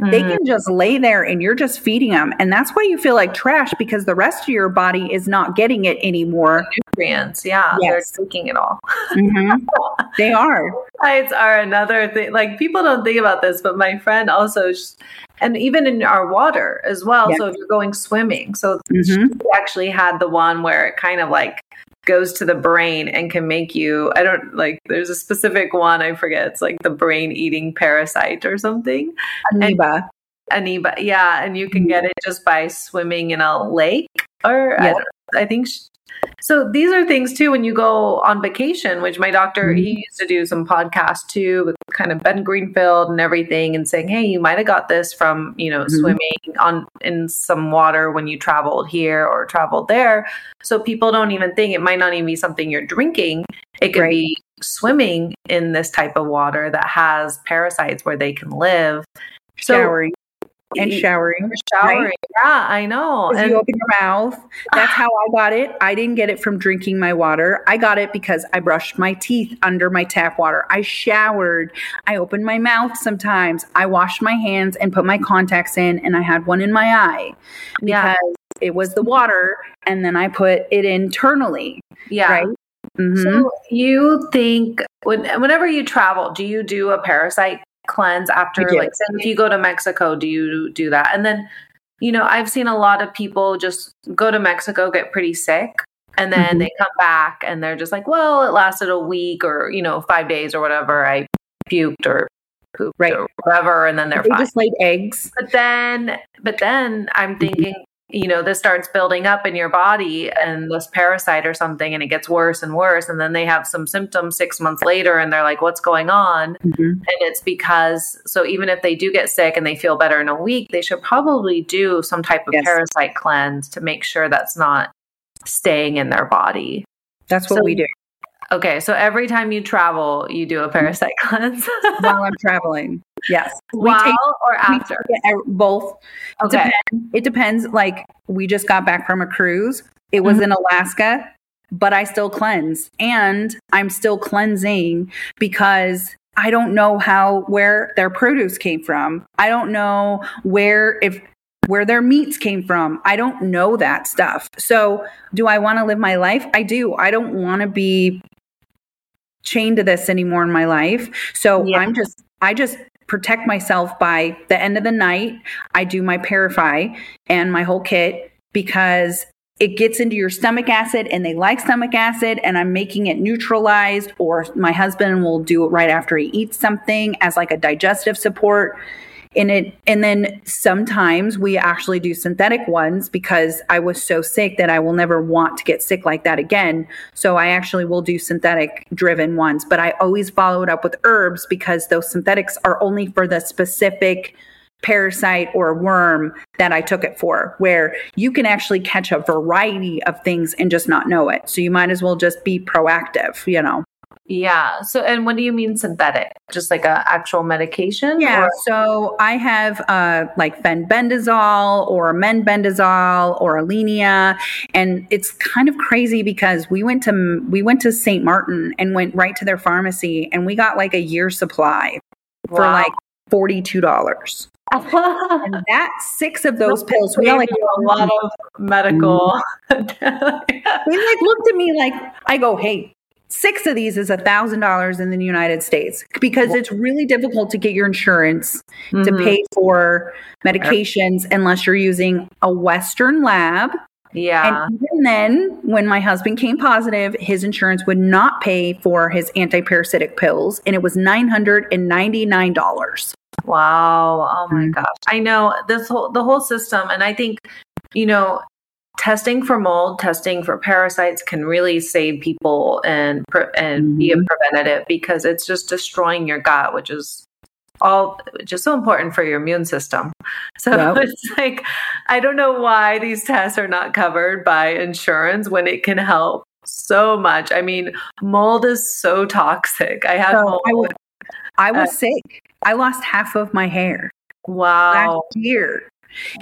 They Mhm. can just lay there and you're just feeding them. And that's why you feel like trash because the rest of your body is not getting it anymore. nutrients, yeah, Yes. they're taking it all. Mhm. They are. Peptides are another thing. Like people don't think about this, but my friend also, and even in our water as well. Yes. So if you're going swimming, so Mhm. she actually had the one where it kind of like goes to the brain and can make you. I don't like. There's a specific one I forget. It's like the brain eating parasite or something. Amoeba. Amoeba, yeah, and you can get it just by swimming in a lake or I, I think. So these are things too when you go on vacation, which my doctor he used to do some podcasts too with kind of Ben Greenfield and everything, and saying, hey, you might have got this from you know Mhm. swimming on in some water when you traveled here or traveled there. So people don't even think it might not even be something you're drinking. It could Right. be swimming in this type of water that has parasites where they can live. So- Showering. And showering. showering. Yeah, I know. And you open your mouth. That's how I got it. I didn't get it from drinking my water. I got it because I brushed my teeth under my tap water. I showered. I opened my mouth sometimes. I washed my hands and put my contacts in, and I had one in my eye yeah, because it was the water. And then I put it internally. yeah. Right? Mhm. So you think when, whenever you travel, do you do a parasite cleanse after, like, say if you go to Mexico, do you do that? And then, you know, I've seen a lot of people just go to Mexico, get pretty sick, and then Mhm. they come back and they're just like, well, it lasted a week or you know five days or whatever. I puked or pooped Right. or whatever, and then they're they fine. just laid eggs. But then, but then I'm thinking, you know, this starts building up in your body and this parasite or something, and it gets worse and worse. And then they have some symptoms six months later, and they're like, what's going on? Mm-hmm. And it's because, so even if they do get sick and they feel better in a week, they should probably do some type of Yes. parasite cleanse to make sure that's not staying in their body. That's what So- we do Okay, so every time you travel, you do a parasite cleanse. while I'm traveling. Yes. We While take- or after? it, uh, both. Okay. Depends. It depends. Like we just got back from a cruise. It was Mhm. in Alaska, but I still cleanse and I'm still cleansing because I don't know how where their produce came from. I don't know where if where their meats came from. I don't know that stuff. So, do I want to live my life? I do. I don't want to be chained to this anymore in my life. So, Yeah. I'm just I just protect myself by the end of the night. I do my ParaFY and my whole kit because it gets into your stomach acid and they like stomach acid and I'm making it neutralized or my husband will do it right after he eats something as like a digestive support and it and then sometimes we actually do synthetic ones because I was so sick that I will never want to get sick like that again. So I actually will do synthetic driven ones, but I always follow it up with herbs because those synthetics are only for the specific parasite or worm that I took it for, where you can actually catch a variety of things and just not know it. So you might as well just be proactive, you know. Yeah. So, and what do you mean synthetic? Just like a actual medication? Yeah. Or- So I have uh, like fenbendazole or mebendazole or Alenia, and it's kind of crazy because we went to we went to St. Martin and went right to their pharmacy, and we got like a year supply for like forty two dollars. And that six of those pills, we like a lot of medical. they like looked at me like I go, hey, six of these is a thousand dollars in the United States because it's really difficult to get your insurance to Mhm. pay for medications unless you're using a Western lab. Yeah. And even then, when my husband came positive, his insurance would not pay for his anti-parasitic pills, and it was nine hundred and ninety-nine dollars. Wow. Oh my Mhm. gosh. I know this whole the whole system and I think you know testing for mold, testing for parasites can really save people and and be a preventative because it's just destroying your gut, which is all which is so important for your immune system. So Yep. it's like I don't know why these tests are not covered by insurance when it can help so much. I mean, mold is so toxic. I have So mold. I was, I was Uh, sick. I lost half of my hair. Wow. Last year.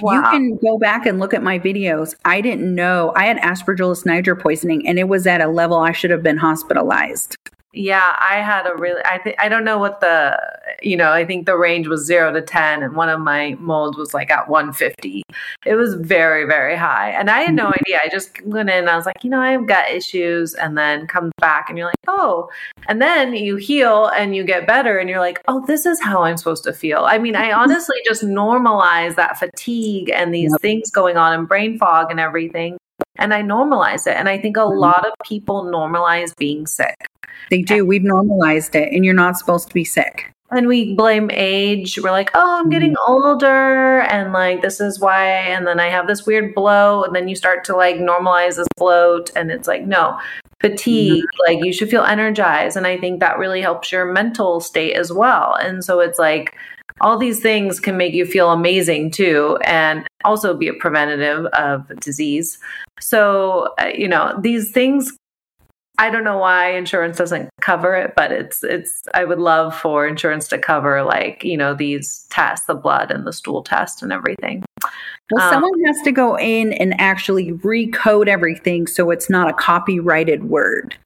Wow. You can go back and look at my videos. I didn't know I had aspergillus niger poisoning and it was at a level I should have been hospitalized. Yeah, I had a really I think I don't know what the you know, I think the range was 0 to 10 and one of my molds was like at 150. It was very very high. And I had no mm-hmm. idea. I just went in and I was like, you know, I have gut issues and then come back and you're like, "Oh." And then you heal and you get better and you're like, "Oh, this is how I'm supposed to feel." I mean, I honestly just normalize that fatigue and these yep. things going on and brain fog and everything and I normalize it. And I think a mm-hmm. lot of people normalize being sick. They do. We've normalized it, and you're not supposed to be sick. And we blame age. We're like, oh, I'm getting mm-hmm. older, and like this is why. And then I have this weird bloat, and then you start to like normalize this bloat, and it's like, no, fatigue. Mm-hmm. Like you should feel energized, and I think that really helps your mental state as well. And so it's like all these things can make you feel amazing too and also be a preventative of disease so uh, you know these things I don't know why insurance doesn't cover it, but it's it's I would love for insurance to cover like, you know, these tests, the blood and the stool test and everything. Well, um, someone has to go in and actually recode everything so it's not a copyrighted word.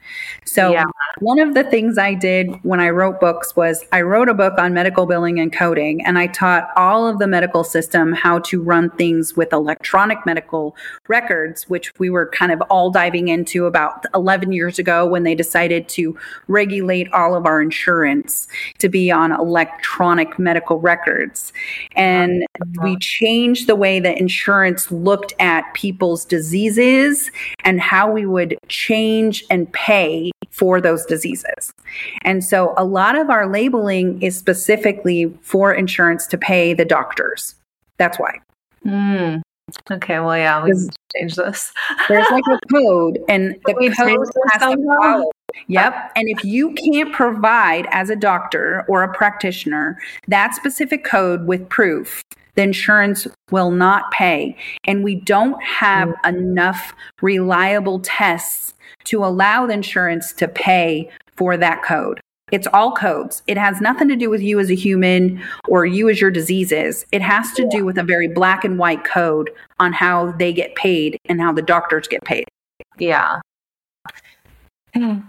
So, yeah. one of the things I did when I wrote books was I wrote a book on medical billing and coding, and I taught all of the medical system how to run things with electronic medical records, which we were kind of all diving into about 11 years ago when they decided to regulate all of our insurance to be on electronic medical records. And we changed the way that insurance looked at people's diseases and how we would change and pay for those diseases. And so a lot of our labeling is specifically for insurance to pay the doctors. That's why. Mm. Okay, well, yeah, we can change this. there's like a code, and the code has to follow. Yep. And if you can't provide as a doctor or a practitioner that specific code with proof, the insurance will not pay. And we don't have mm. enough reliable tests to allow the insurance to pay for that code. It's all codes. It has nothing to do with you as a human or you as your diseases. It has to do with a very black and white code on how they get paid and how the doctors get paid. Yeah.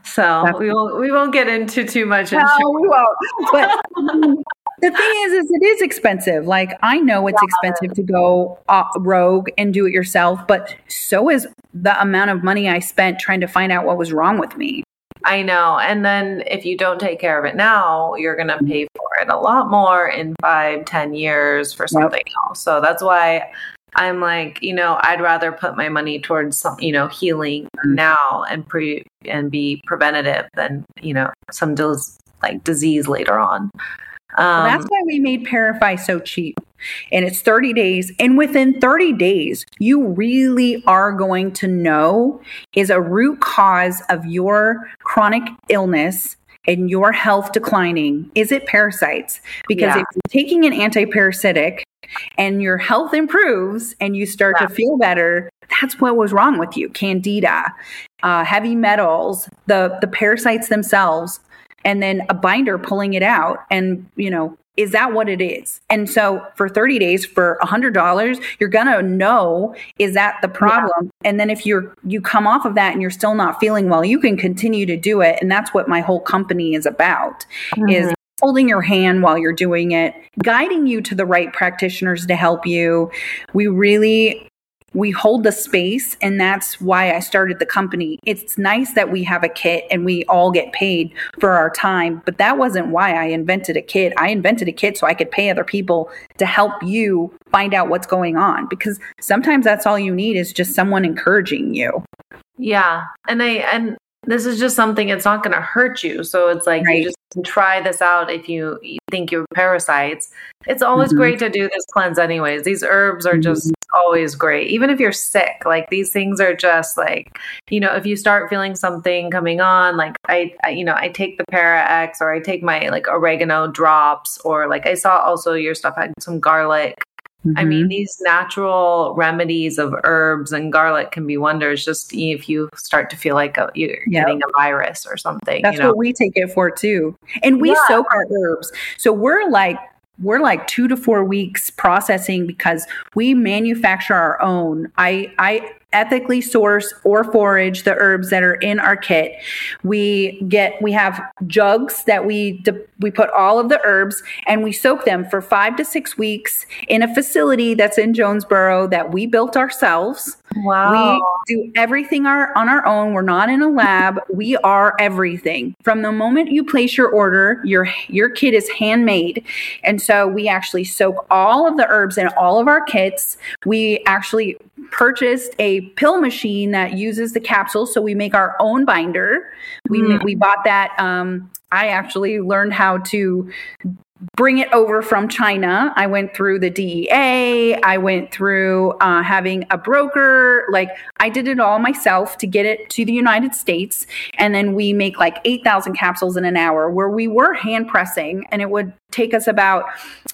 So we won't we won't get into too much. No, we won't. But the thing is, is it is expensive. Like I know it's expensive to go uh, rogue and do it yourself, but so is the amount of money I spent trying to find out what was wrong with me. I know. And then if you don't take care of it now, you're going to pay for it a lot more in five, ten years for something yep. else. So that's why I'm like, you know, I'd rather put my money towards some, you know, healing mm-hmm. now and pre and be preventative than, you know, some dis- like disease later on. Um, well, that's why we made ParaFY so cheap. And it's 30 days. And within 30 days, you really are going to know is a root cause of your chronic illness and your health declining. Is it parasites? Because yeah. if you're taking an antiparasitic and your health improves and you start yeah. to feel better, that's what was wrong with you. Candida, uh, heavy metals, the, the parasites themselves and then a binder pulling it out and you know is that what it is and so for 30 days for $100 you're gonna know is that the problem yeah. and then if you're you come off of that and you're still not feeling well you can continue to do it and that's what my whole company is about mm-hmm. is holding your hand while you're doing it guiding you to the right practitioners to help you we really we hold the space and that's why I started the company. It's nice that we have a kit and we all get paid for our time, but that wasn't why I invented a kit. I invented a kit so I could pay other people to help you find out what's going on because sometimes that's all you need is just someone encouraging you. Yeah. And I and this is just something it's not going to hurt you. So it's like right. you just try this out if you, you think you're parasites. It's always mm-hmm. great to do this cleanse anyways. These herbs are mm-hmm. just always great. Even if you're sick, like these things are just like, you know, if you start feeling something coming on, like I, I you know, I take the Para X or I take my like oregano drops or like I saw also your stuff had some garlic Mm-hmm. I mean, mm-hmm. these natural remedies of herbs and garlic can be wonders just if you start to feel like a, you're yep. getting a virus or something. That's you know? what we take it for too. And we yeah. soak our herbs. So we're like we're like two to four weeks processing because we manufacture our own. I I ethically source or forage the herbs that are in our kit. We get we have jugs that we we put all of the herbs and we soak them for 5 to 6 weeks in a facility that's in Jonesboro that we built ourselves. Wow. We do everything our, on our own. We're not in a lab. We are everything. From the moment you place your order, your your kit is handmade. And so we actually soak all of the herbs in all of our kits. We actually purchased a pill machine that uses the capsules, so we make our own binder. We mm. we bought that. Um, I actually learned how to bring it over from China. I went through the DEA. I went through uh, having a broker. Like I did it all myself to get it to the United States. And then we make like 8,000 capsules in an hour where we were hand pressing and it would take us about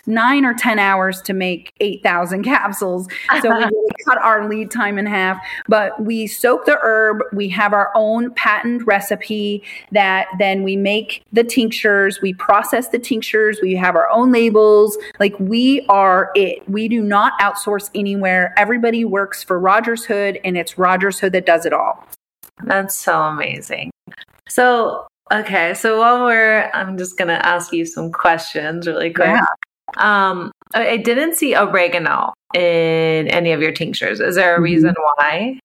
nine or 10 hours to make 8,000 capsules. So we really cut our lead time in half. But we soak the herb. We have our own patent recipe that then we make the tinctures. We process the tinctures. We have our own labels. Like we are it. We do not outsource anywhere. Everybody works for Rogers Hood and it's Rogers Hood that does it all. That's so amazing. So Okay, so while we're, I'm just gonna ask you some questions really quick. Yeah. Um, I didn't see oregano in any of your tinctures. Is there a mm-hmm. reason why?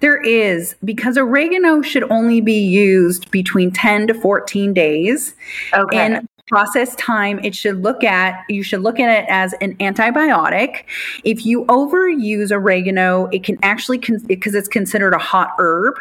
There is because oregano should only be used between 10 to 14 days. Okay. And process time it should look at you should look at it as an antibiotic if you overuse oregano it can actually because it's considered a hot herb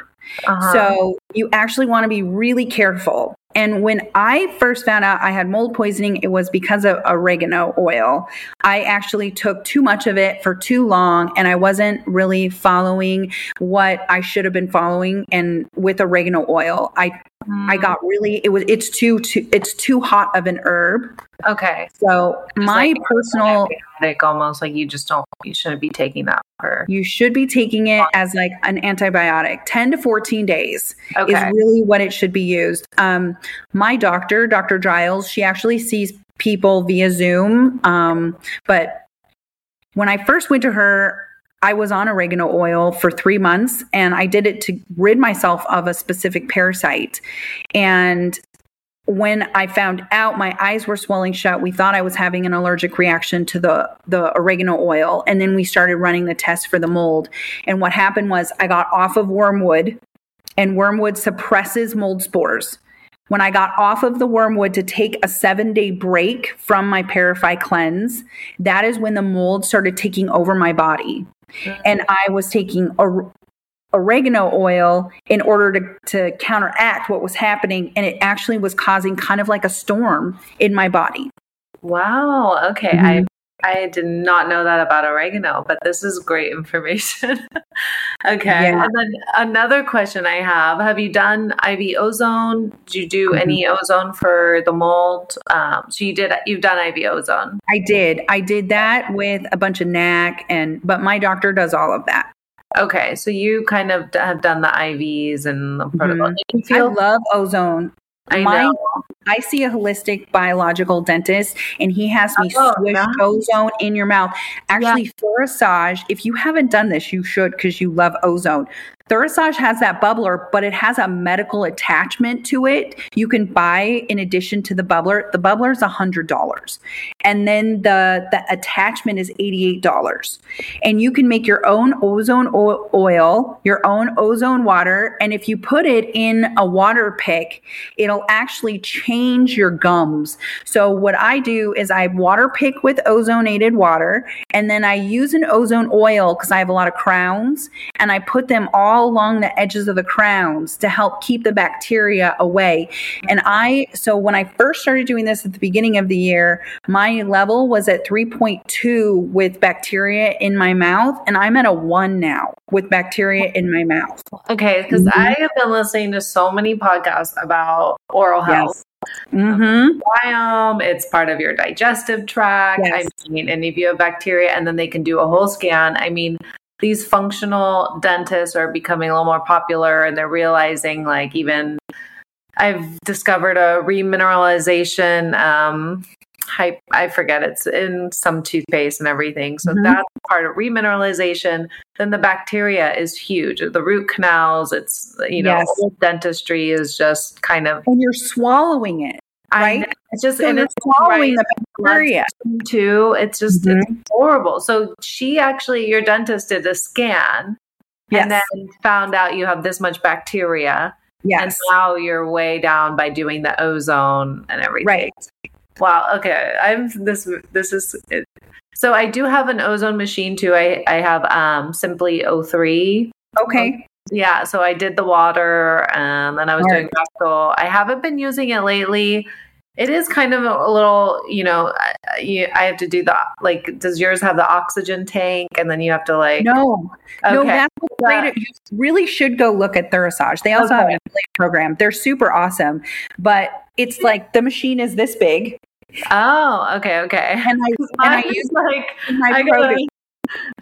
uh-huh. So you actually want to be really careful. And when I first found out I had mold poisoning, it was because of oregano oil. I actually took too much of it for too long and I wasn't really following what I should have been following. And with oregano oil, I I mm. got really it was it's too too it's too hot of an herb. Okay. So my like personal like almost like you just don't you shouldn't be taking that for you should be taking it as like an antibiotic. 10 to 14 days okay. is really what it should be used. Um my doctor, Dr. Giles, she actually sees people via Zoom. Um, but when I first went to her, I was on oregano oil for three months and I did it to rid myself of a specific parasite. And when I found out my eyes were swelling shut, we thought I was having an allergic reaction to the, the oregano oil. And then we started running the test for the mold. And what happened was I got off of wormwood, and wormwood suppresses mold spores. When I got off of the wormwood to take a seven day break from my ParaFY cleanse, that is when the mold started taking over my body. And I was taking oregano oil in order to, to counteract what was happening. And it actually was causing kind of like a storm in my body. Wow. Okay. Mm-hmm. I I did not know that about oregano, but this is great information. okay. Yeah. And then another question I have Have you done IV ozone? Did you do mm-hmm. any ozone for the mold? Um, so you did, you've done IV ozone. I did. I did that with a bunch of NAC, and but my doctor does all of that. Okay, so you kind of have done the IVs and the protocol. Mm-hmm. I love ozone. I My, know. I see a holistic biological dentist and he has me oh, swish nice. ozone in your mouth. Actually, yeah. TheraSage, if you haven't done this, you should because you love ozone. TheraSage has that bubbler, but it has a medical attachment to it. You can buy in addition to the bubbler. The bubbler is $100. And then the, the attachment is $88. And you can make your own ozone oil, your own ozone water. And if you put it in a water pick, it'll actually change your gums. So what I do is I water pick with ozonated water and then I use an ozone oil because I have a lot of crowns and I put them all all along the edges of the crowns to help keep the bacteria away. And I, so when I first started doing this at the beginning of the year, my level was at 3.2 with bacteria in my mouth, and I'm at a one now with bacteria in my mouth. Okay, because mm-hmm. I have been listening to so many podcasts about oral health. Yes. Mm-hmm. Biome, it's part of your digestive tract. Yes. I mean, and if you have bacteria, and then they can do a whole scan. I mean, these functional dentists are becoming a little more popular and they're realizing like even I've discovered a remineralization um, hype I forget it's in some toothpaste and everything. So mm-hmm. that's part of remineralization. Then the bacteria is huge. The root canals, it's you know, yes. dentistry is just kind of and you're swallowing it. Right, it's just so and it's right, the bacteria too. It's just mm-hmm. it's horrible. So she actually, your dentist did a scan, yes. and then found out you have this much bacteria. Yes. And now you're way down by doing the ozone and everything. Right. Wow. Okay. I'm this. This is. So I do have an ozone machine too. I I have um Simply O3. Okay. Yeah. So I did the water, and then I was All doing right. rectal. I haven't been using it lately. It is kind of a little, you know, I, I have to do the like. Does yours have the oxygen tank, and then you have to like? No, okay. no. That's great. You really should go look at TheraSage. They also okay. have a program. They're super awesome, but it's like the machine is this big Oh, okay, okay. And I, and I use like I gotta, I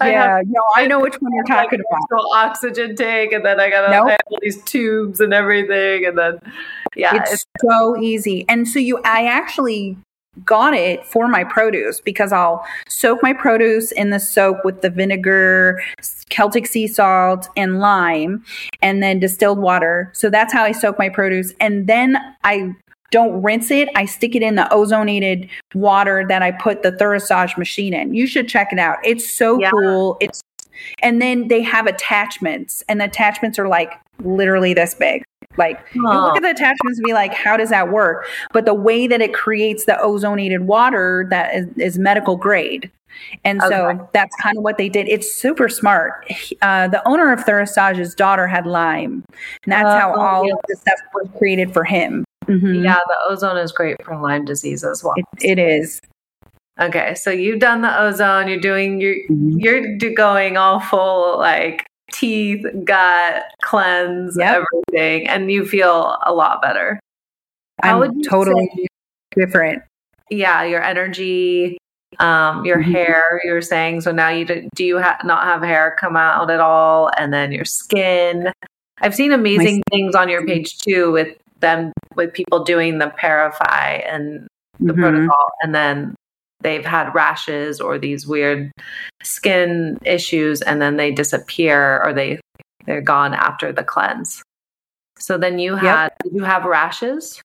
yeah, no, I know which one you're talking like about. Oxygen tank, and then I got nope. all these tubes and everything, and then yeah, it's, it's so easy. And so you, I actually got it for my produce because I'll soak my produce in the soap with the vinegar, Celtic sea salt, and lime, and then distilled water. So that's how I soak my produce. And then I don't rinse it. I stick it in the ozonated water that I put the TheraSage machine in. You should check it out. It's so yeah. cool. It's and then they have attachments, and the attachments are like literally this big. Like you look at the attachments and be like, how does that work? But the way that it creates the ozonated water that is, is medical grade. And okay. so that's kind of what they did. It's super smart. Uh, the owner of TheraSage's daughter had Lyme. And that's uh, how oh, all yeah. of the stuff was created for him. Mm-hmm. Yeah, the ozone is great for Lyme disease as well. it, it is. Okay, so you've done the ozone. You're doing you're mm-hmm. you're going all full like teeth, gut cleanse, yep. everything, and you feel a lot better. How I'm totally say, different. Yeah, your energy, um, your mm-hmm. hair. You're saying so now you do, do you ha- not have hair come out at all, and then your skin. I've seen amazing things on your page too with them with people doing the ParaFY and the mm-hmm. protocol, and then they've had rashes or these weird skin issues, and then they disappear or they they're gone after the cleanse. So then you had yep. did you have rashes?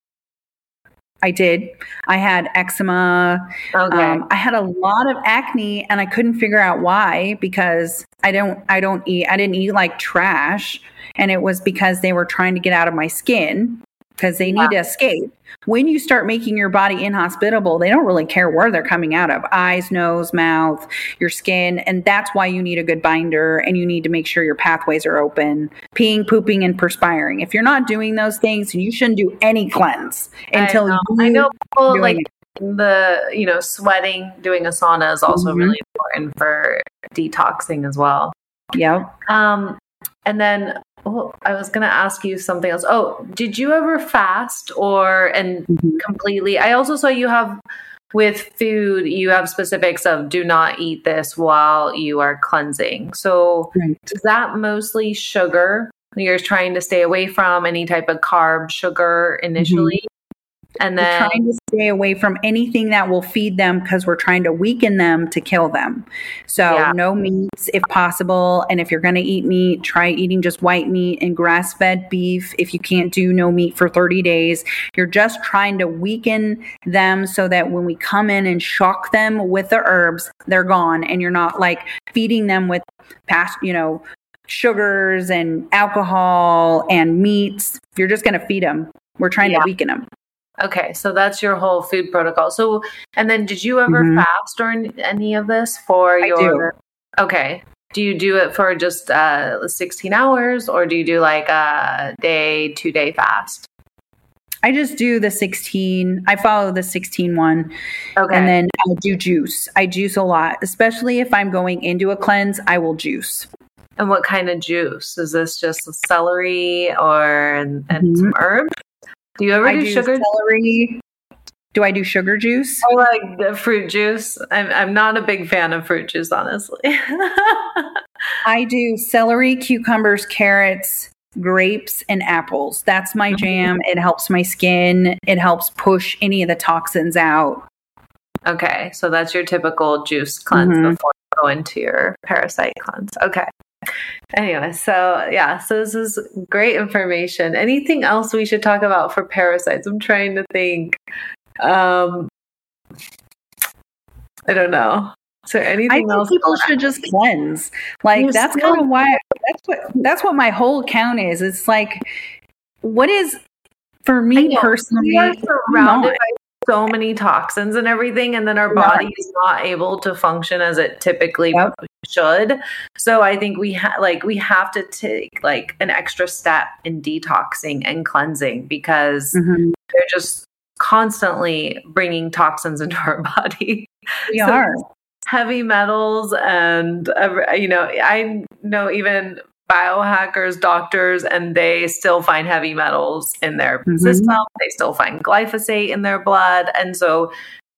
I did. I had eczema. Okay. Um, I had a lot of acne, and I couldn't figure out why because I don't. I don't eat. I didn't eat like trash, and it was because they were trying to get out of my skin because they need to escape. When you start making your body inhospitable, they don't really care where they're coming out of eyes, nose, mouth, your skin. And that's why you need a good binder and you need to make sure your pathways are open, peeing, pooping, and perspiring. If you're not doing those things, you shouldn't do any cleanse until I know, I know people like it. the, you know, sweating, doing a sauna is also mm-hmm. really important for detoxing as well. Yeah. Um, and then Oh, I was going to ask you something else. Oh, did you ever fast or and mm-hmm. completely? I also saw you have with food, you have specifics of do not eat this while you are cleansing. So right. is that mostly sugar? You're trying to stay away from any type of carb, sugar initially. And then we're trying to stay away from anything that will feed them because we're trying to weaken them to kill them. So yeah. no meats if possible, and if you're going to eat meat, try eating just white meat and grass-fed beef. If you can't do no meat for 30 days, you're just trying to weaken them so that when we come in and shock them with the herbs, they're gone, and you're not like feeding them with past, you know, sugars and alcohol and meats. You're just going to feed them. We're trying yeah. to weaken them. Okay, so that's your whole food protocol. So, and then did you ever mm-hmm. fast during any of this for I your? Do. Okay, do you do it for just uh, 16 hours or do you do like a day, two day fast? I just do the 16. I follow the 16 one. Okay. And then I do juice. I juice a lot, especially if I'm going into a cleanse, I will juice. And what kind of juice? Is this just celery or and, and mm-hmm. some herbs? Do you ever do, do, sugar celery? Do I do sugar juice? I like the fruit juice. I'm I'm not a big fan of fruit juice, honestly. I do celery, cucumbers, carrots, grapes, and apples. That's my mm-hmm. jam. It helps my skin. It helps push any of the toxins out. Okay, so that's your typical juice cleanse mm-hmm. before you go into your parasite cleanse. Okay. Anyway, so yeah, so this is great information. Anything else we should talk about for parasites? I'm trying to think. Um, I don't know. So there anything I think else? People should just cleanse. Like that's kind of why. That's what. That's what my whole count is. It's like, what is for me personally? Surrounded by so many toxins and everything, and then our body is not able to function as it typically yep. should. So I think we have like we have to take like an extra step in detoxing and cleansing because mm-hmm. they're just constantly bringing toxins into our body. We so are heavy metals and you know I know even biohackers, doctors, and they still find heavy metals in their mm-hmm. system. They still find glyphosate in their blood. And so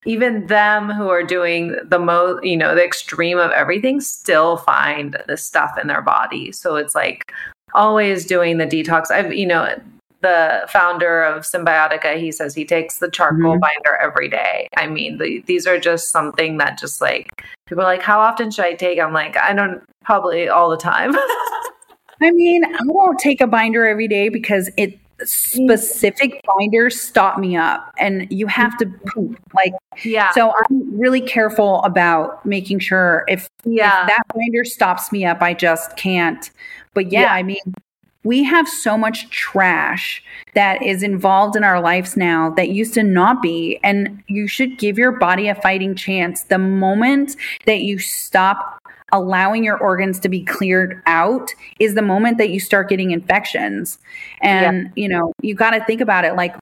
even them who are doing the most, you know, the extreme of everything still find this stuff in their body. So it's like always doing the detox. I've, you know, the founder of Cymbiotika, he says he takes the charcoal mm-hmm. binder every day. I mean, the, these are just something that just like people are like, how often should I take? I'm like, I don't probably all the time. I mean, I won't take a binder every day because it specific binders stop me up and you have to poop like yeah so i'm really careful about making sure if, yeah. if that binder stops me up i just can't but yeah, yeah i mean we have so much trash that is involved in our lives now that used to not be. And you should give your body a fighting chance. The moment that you stop allowing your organs to be cleared out is the moment that you start getting infections. And, yeah. you know, you got to think about it like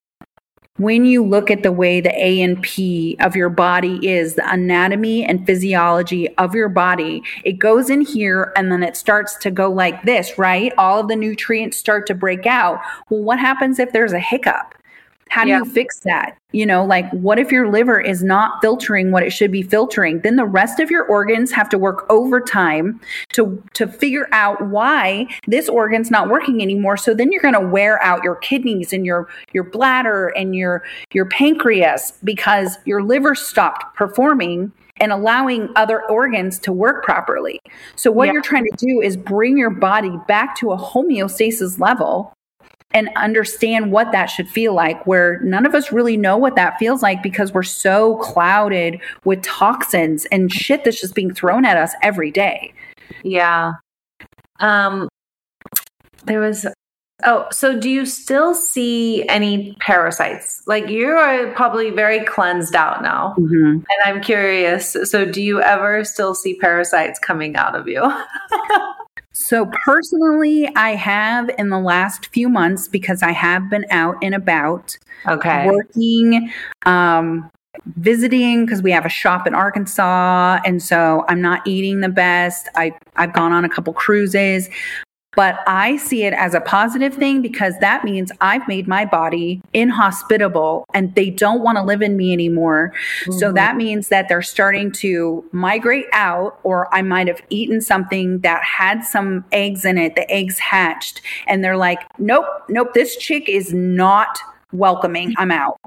when you look at the way the A and P of your body is, the anatomy and physiology of your body, it goes in here and then it starts to go like this, right? All of the nutrients start to break out. Well, what happens if there's a hiccup? How do yeah. you fix that? You know, like what if your liver is not filtering what it should be filtering? Then the rest of your organs have to work overtime to to figure out why this organ's not working anymore. So then you're going to wear out your kidneys and your your bladder and your your pancreas because your liver stopped performing and allowing other organs to work properly. So what yeah. you're trying to do is bring your body back to a homeostasis level and understand what that should feel like, where none of us really know what that feels like because we're so clouded with toxins and shit that's just being thrown at us every day. Yeah. Um, there was Oh, so do you still see any parasites? Like you are probably very cleansed out now. Mm-hmm. And I'm curious. So do you ever still see parasites coming out of you? So, personally, I have in the last few months because I have been out and about, okay, working, um, visiting because we have a shop in Arkansas, and so I'm not eating the best. I I've gone on a couple cruises, but I see it as a positive thing because that means I've made my body inhospitable and they don't want to live in me anymore. Mm-hmm. So that means that they're starting to migrate out, or I might have eaten something that had some eggs in it. The eggs hatched, and they're like, nope, nope, this chick is not welcoming. I'm out.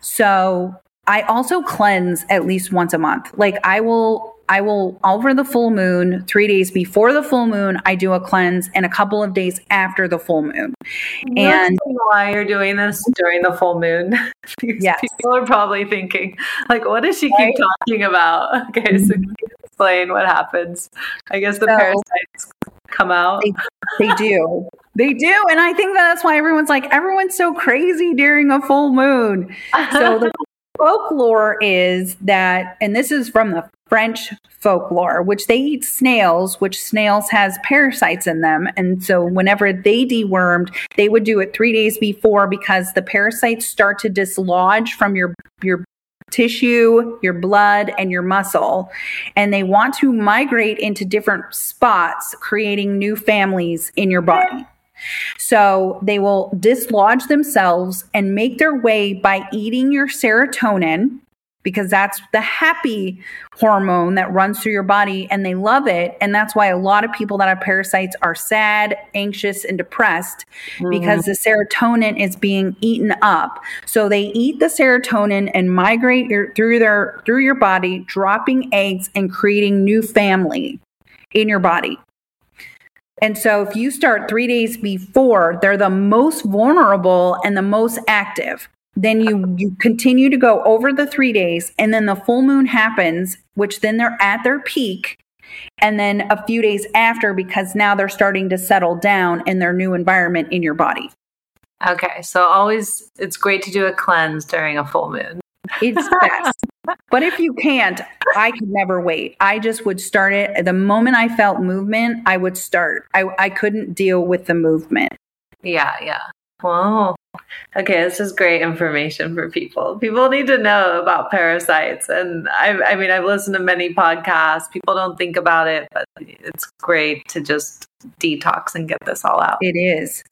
So I also cleanse at least once a month. Like I will I will over the full moon, three days before the full moon, I do a cleanse, and a couple of days after the full moon. And why you're doing this during the full moon? yes. people are probably thinking, like, what does she right? keep talking about? Okay, mm-hmm. so explain what happens. I guess the so, parasites come out. They, they do. They do. And I think that's why everyone's like, everyone's so crazy during a full moon. So the folklore is that, and this is from the French folklore, which they eat snails, which snails has parasites in them. And so whenever they dewormed, they would do it three days before because the parasites start to dislodge from your, your tissue, your blood, and your muscle. And they want to migrate into different spots, creating new families in your body. So they will dislodge themselves and make their way by eating your serotonin because that's the happy hormone that runs through your body and they love it. And that's why a lot of people that have parasites are sad, anxious, and depressed mm-hmm. because the serotonin is being eaten up. So they eat the serotonin and migrate your, through their through your body, dropping eggs and creating new family in your body. And so if you start three days before, they're the most vulnerable and the most active. Then you, you continue to go over the three days, and then the full moon happens, which then they're at their peak. And then a few days after, because now they're starting to settle down in their new environment in your body. Okay. So always, it's great to do a cleanse during a full moon. It's best. but if you can't, I could never wait. I just would start it. The moment I felt movement, I would start. I, I couldn't deal with the movement. Yeah, yeah. Wow. Okay, this is great information for people. People need to know about parasites. And I, I mean, I've listened to many podcasts. People don't think about it, but it's great to just detox and get this all out. It is.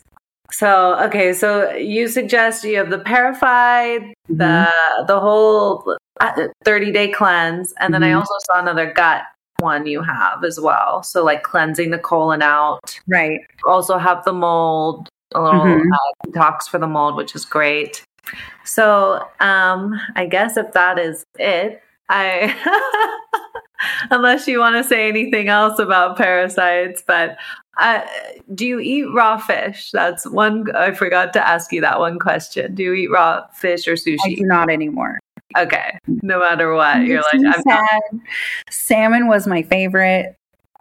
So okay, so you suggest you have the ParaFY, mm-hmm. the the whole uh, thirty day cleanse, and then mm-hmm. I also saw another gut one you have as well. So like cleansing the colon out, right? Also have the mold, a little mm-hmm. uh, detox for the mold, which is great. So um, I guess if that is it, I unless you want to say anything else about parasites, but uh, do you eat raw fish? That's one. I forgot to ask you that one question. Do you eat raw fish or sushi? I do not anymore. Okay, no matter what, you're like I'm sad. Not- salmon was my favorite.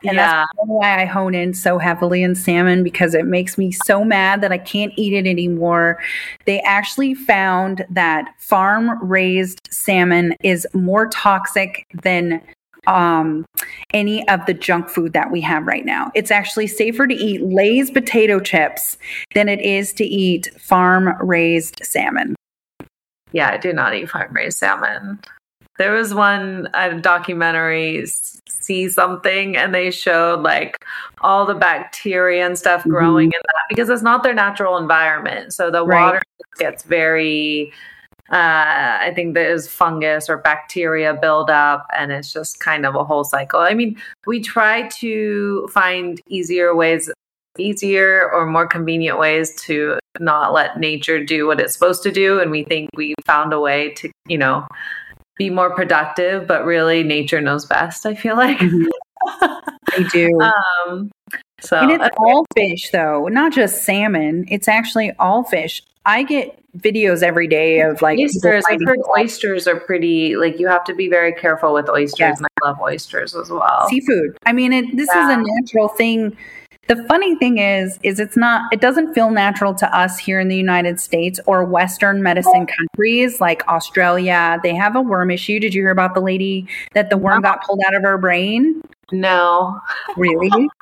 And yeah. that's why I hone in so heavily in salmon because it makes me so mad that I can't eat it anymore. They actually found that farm raised salmon is more toxic than um, any of the junk food that we have right now. It's actually safer to eat Lay's potato chips than it is to eat farm raised salmon. Yeah, I do not eat farm raised salmon. There was one a documentary, see something, and they showed like all the bacteria and stuff growing mm-hmm. in that because it's not their natural environment. So the right. water gets very uh, I think there's fungus or bacteria buildup, and it's just kind of a whole cycle. I mean, we try to find easier ways, easier or more convenient ways to not let nature do what it's supposed to do, and we think we found a way to, you know, be more productive. But really, nature knows best. I feel like mm-hmm. they do. Um, so, and it's all fish, though, not just salmon. It's actually all fish. I get videos every day of like oysters. I've heard oysters are pretty like you have to be very careful with oysters. Yes. And I love oysters as well. Seafood. I mean, it, this yeah. is a natural thing. The funny thing is, is it's not. It doesn't feel natural to us here in the United States or Western medicine countries like Australia. They have a worm issue. Did you hear about the lady that the worm got pulled out of her brain? No. Really?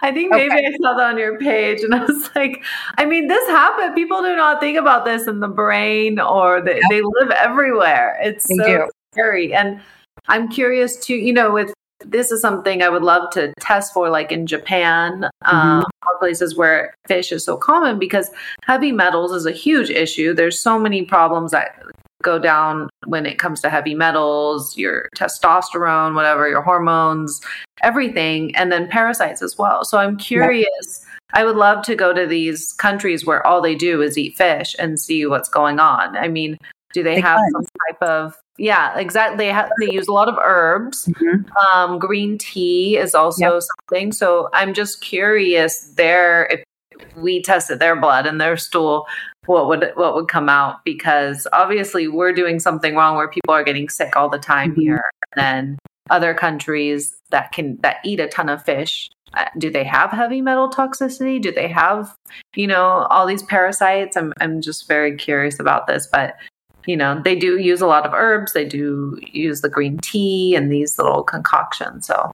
I think maybe okay. I saw that on your page and I was like, I mean, this happened. People do not think about this in the brain or they, they live everywhere. It's they so do. scary. And I'm curious to, you know, with this is something I would love to test for, like in Japan, mm-hmm. um, places where fish is so common because heavy metals is a huge issue. There's so many problems that go down when it comes to heavy metals, your testosterone, whatever, your hormones, everything, and then parasites as well. So I'm curious. Yeah. I would love to go to these countries where all they do is eat fish and see what's going on. I mean, do they, they have can. some type of yeah, exactly. They, use a lot of herbs. Mm-hmm. Um, green tea is also yep. something. So I'm just curious there if we tested their blood and their stool what would what would come out because obviously we're doing something wrong where people are getting sick all the time mm-hmm. here and then other countries that can that eat a ton of fish uh, do they have heavy metal toxicity do they have you know all these parasites i'm i'm just very curious about this but you know they do use a lot of herbs. They do use the green tea and these little concoctions. So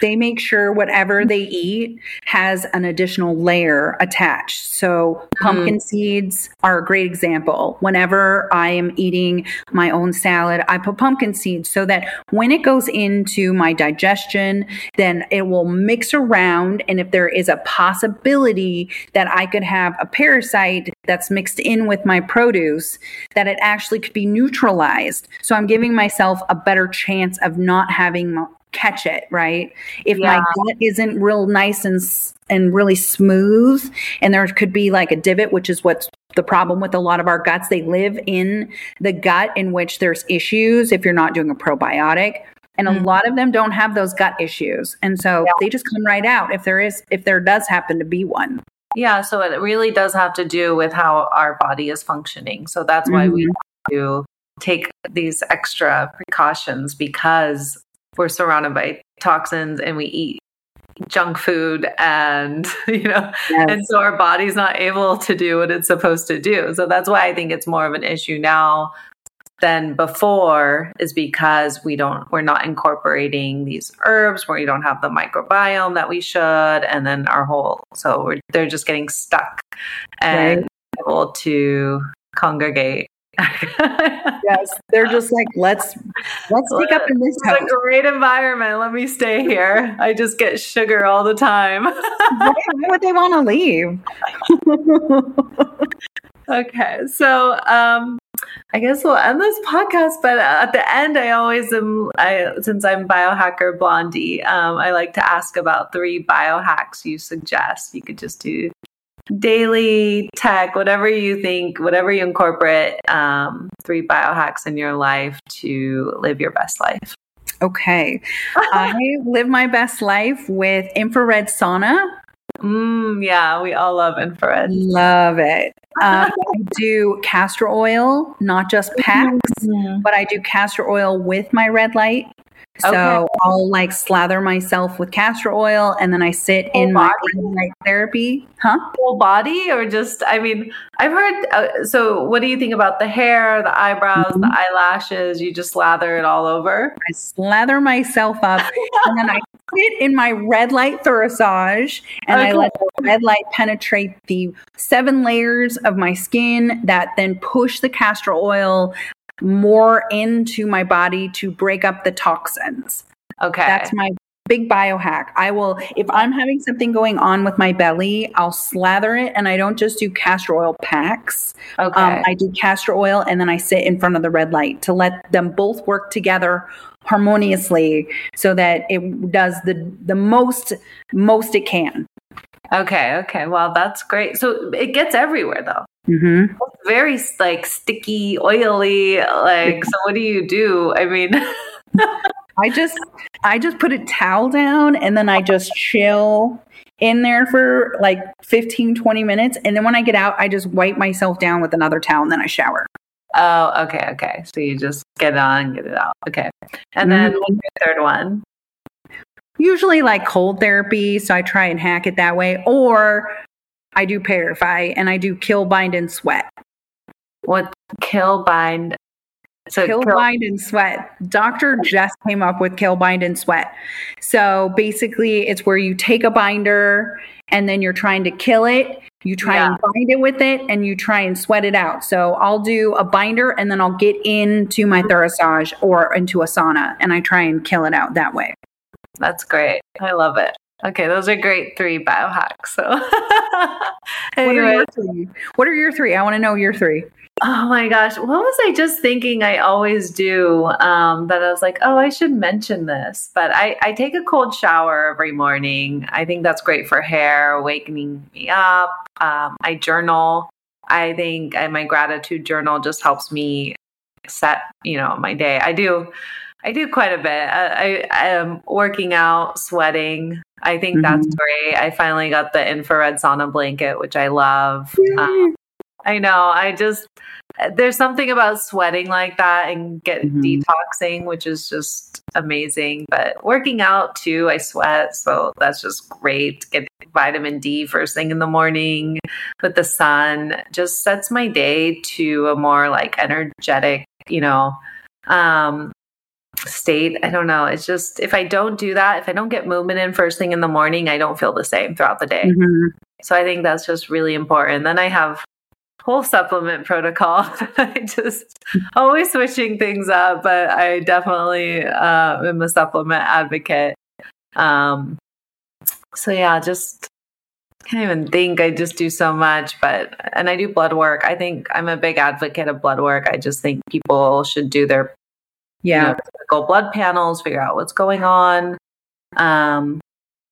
they make sure whatever they eat has an additional layer attached. So, pumpkin mm. seeds are a great example. Whenever I am eating my own salad, I put pumpkin seeds so that when it goes into my digestion, then it will mix around. And if there is a possibility that I could have a parasite that's mixed in with my produce, that it actually could be neutralized. So, I'm giving myself a better chance of not having catch it, right? If yeah. my gut isn't real nice and and really smooth and there could be like a divot, which is what's the problem with a lot of our guts. They live in the gut in which there's issues if you're not doing a probiotic. And a mm-hmm. lot of them don't have those gut issues. And so yeah. they just come right out if there is if there does happen to be one. Yeah, so it really does have to do with how our body is functioning. So that's why mm-hmm. we have to take these extra precautions because we're surrounded by toxins and we eat junk food and you know yes. and so our body's not able to do what it's supposed to do so that's why i think it's more of an issue now than before is because we don't we're not incorporating these herbs where we don't have the microbiome that we should and then our whole so we're, they're just getting stuck and right. able to congregate yes, they're just like let's let's take up in this house. a great environment. Let me stay here. I just get sugar all the time. Why would they want to leave? okay, so um, I guess we'll end this podcast. But at the end, I always am. I since I'm biohacker Blondie, um, I like to ask about three biohacks you suggest. You could just do daily tech, whatever you think, whatever you incorporate, um, three biohacks in your life to live your best life. Okay. I live my best life with infrared sauna. Mm, yeah, we all love infrared. Love it. Um, I do castor oil, not just packs, mm-hmm. but I do castor oil with my red light. So okay. I'll like slather myself with castor oil and then I sit Whole in body? my therapy. Huh? Whole body or just, I mean, I've heard, uh, so what do you think about the hair, the eyebrows, mm-hmm. the eyelashes? You just slather it all over? I slather myself up and then I sit in my red light TheraSage and okay. I let the red light penetrate the seven layers of my skin that then push the castor oil more into my body to break up the toxins. Okay. That's my big biohack. I will, if I'm having something going on with my belly, I'll slather it and I don't just do castor oil packs. Okay. Um, I do castor oil and then I sit in front of the red light to let them both work together harmoniously so that it does the the most most it can. Okay, okay. Well, that's great. So it gets everywhere though. Mm-hmm. very like sticky, oily. Like, so what do you do? I mean, I just I just put a towel down and then I just chill in there for like 15 20 minutes and then when I get out I just wipe myself down with another towel and then I shower. Oh, okay, okay. So you just get on, get it out. Okay. And then mm-hmm. third one? Usually like cold therapy, so I try and hack it that way or I do ParaFY and I do kill, bind, and sweat. What kill, bind? So kill, kill, bind, and sweat. Doctor just came up with kill, bind, and sweat. So basically, it's where you take a binder and then you're trying to kill it. You try yeah. and bind it with it and you try and sweat it out. So I'll do a binder and then I'll get into my TheraSage or into a sauna and I try and kill it out that way. That's great. I love it. Okay, those are great three biohacks. So, anyway, what are, what are your three? I want to know your three. Oh my gosh, what was I just thinking? I always do um, that. I was like, oh, I should mention this. But I, I take a cold shower every morning. I think that's great for hair, wakening me up. Um, I journal. I think my gratitude journal just helps me set, you know, my day. I do. I do quite a bit. I, I am working out, sweating, I think mm-hmm. that's great. I finally got the infrared sauna blanket, which I love. Um, I know. I just there's something about sweating like that and get mm-hmm. detoxing, which is just amazing. But working out too, I sweat, so that's just great. Get vitamin D first thing in the morning with the sun just sets my day to a more like energetic, you know, um, state. I don't know. It's just if I don't do that, if I don't get movement in first thing in the morning, I don't feel the same throughout the day. Mm-hmm. So I think that's just really important. Then I have whole supplement protocol. I just always switching things up, but I definitely uh, am a supplement advocate. Um, so yeah, just can't even think. I just do so much, but and I do blood work. I think I'm a big advocate of blood work. I just think people should do their yeah you know, go blood panels, figure out what's going on. Um,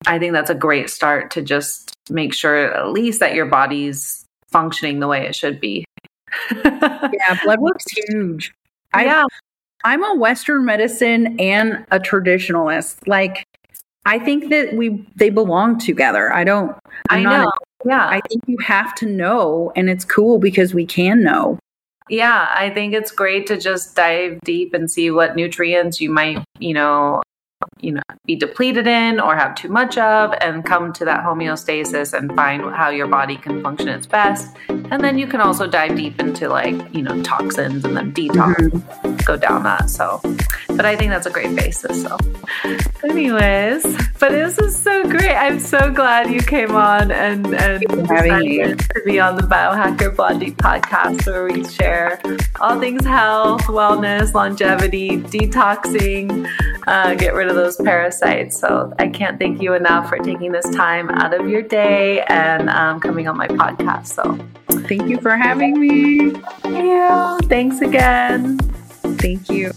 I think that's a great start to just make sure at least that your body's functioning the way it should be. yeah, blood work's huge. I, yeah. I'm a Western medicine and a traditionalist. Like, I think that we they belong together. I don't. I'm i know. A, yeah. I think you have to know, and it's cool because we can know. Yeah, I think it's great to just dive deep and see what nutrients you might, you know, you know be depleted in or have too much of and come to that homeostasis and find how your body can function its best. And then you can also dive deep into like you know toxins and then detox mm-hmm. go down that so. But i think that's a great basis so. Anyways but this is so great. I'm so glad you came on and and to be on the biohacker blondie podcast where we share all things health wellness longevity detoxing uh, get rid of those parasites. So I can't thank you enough for taking this time out of your day and um, coming on my podcast. So thank you for having me. Yeah. Thanks again. Thank you.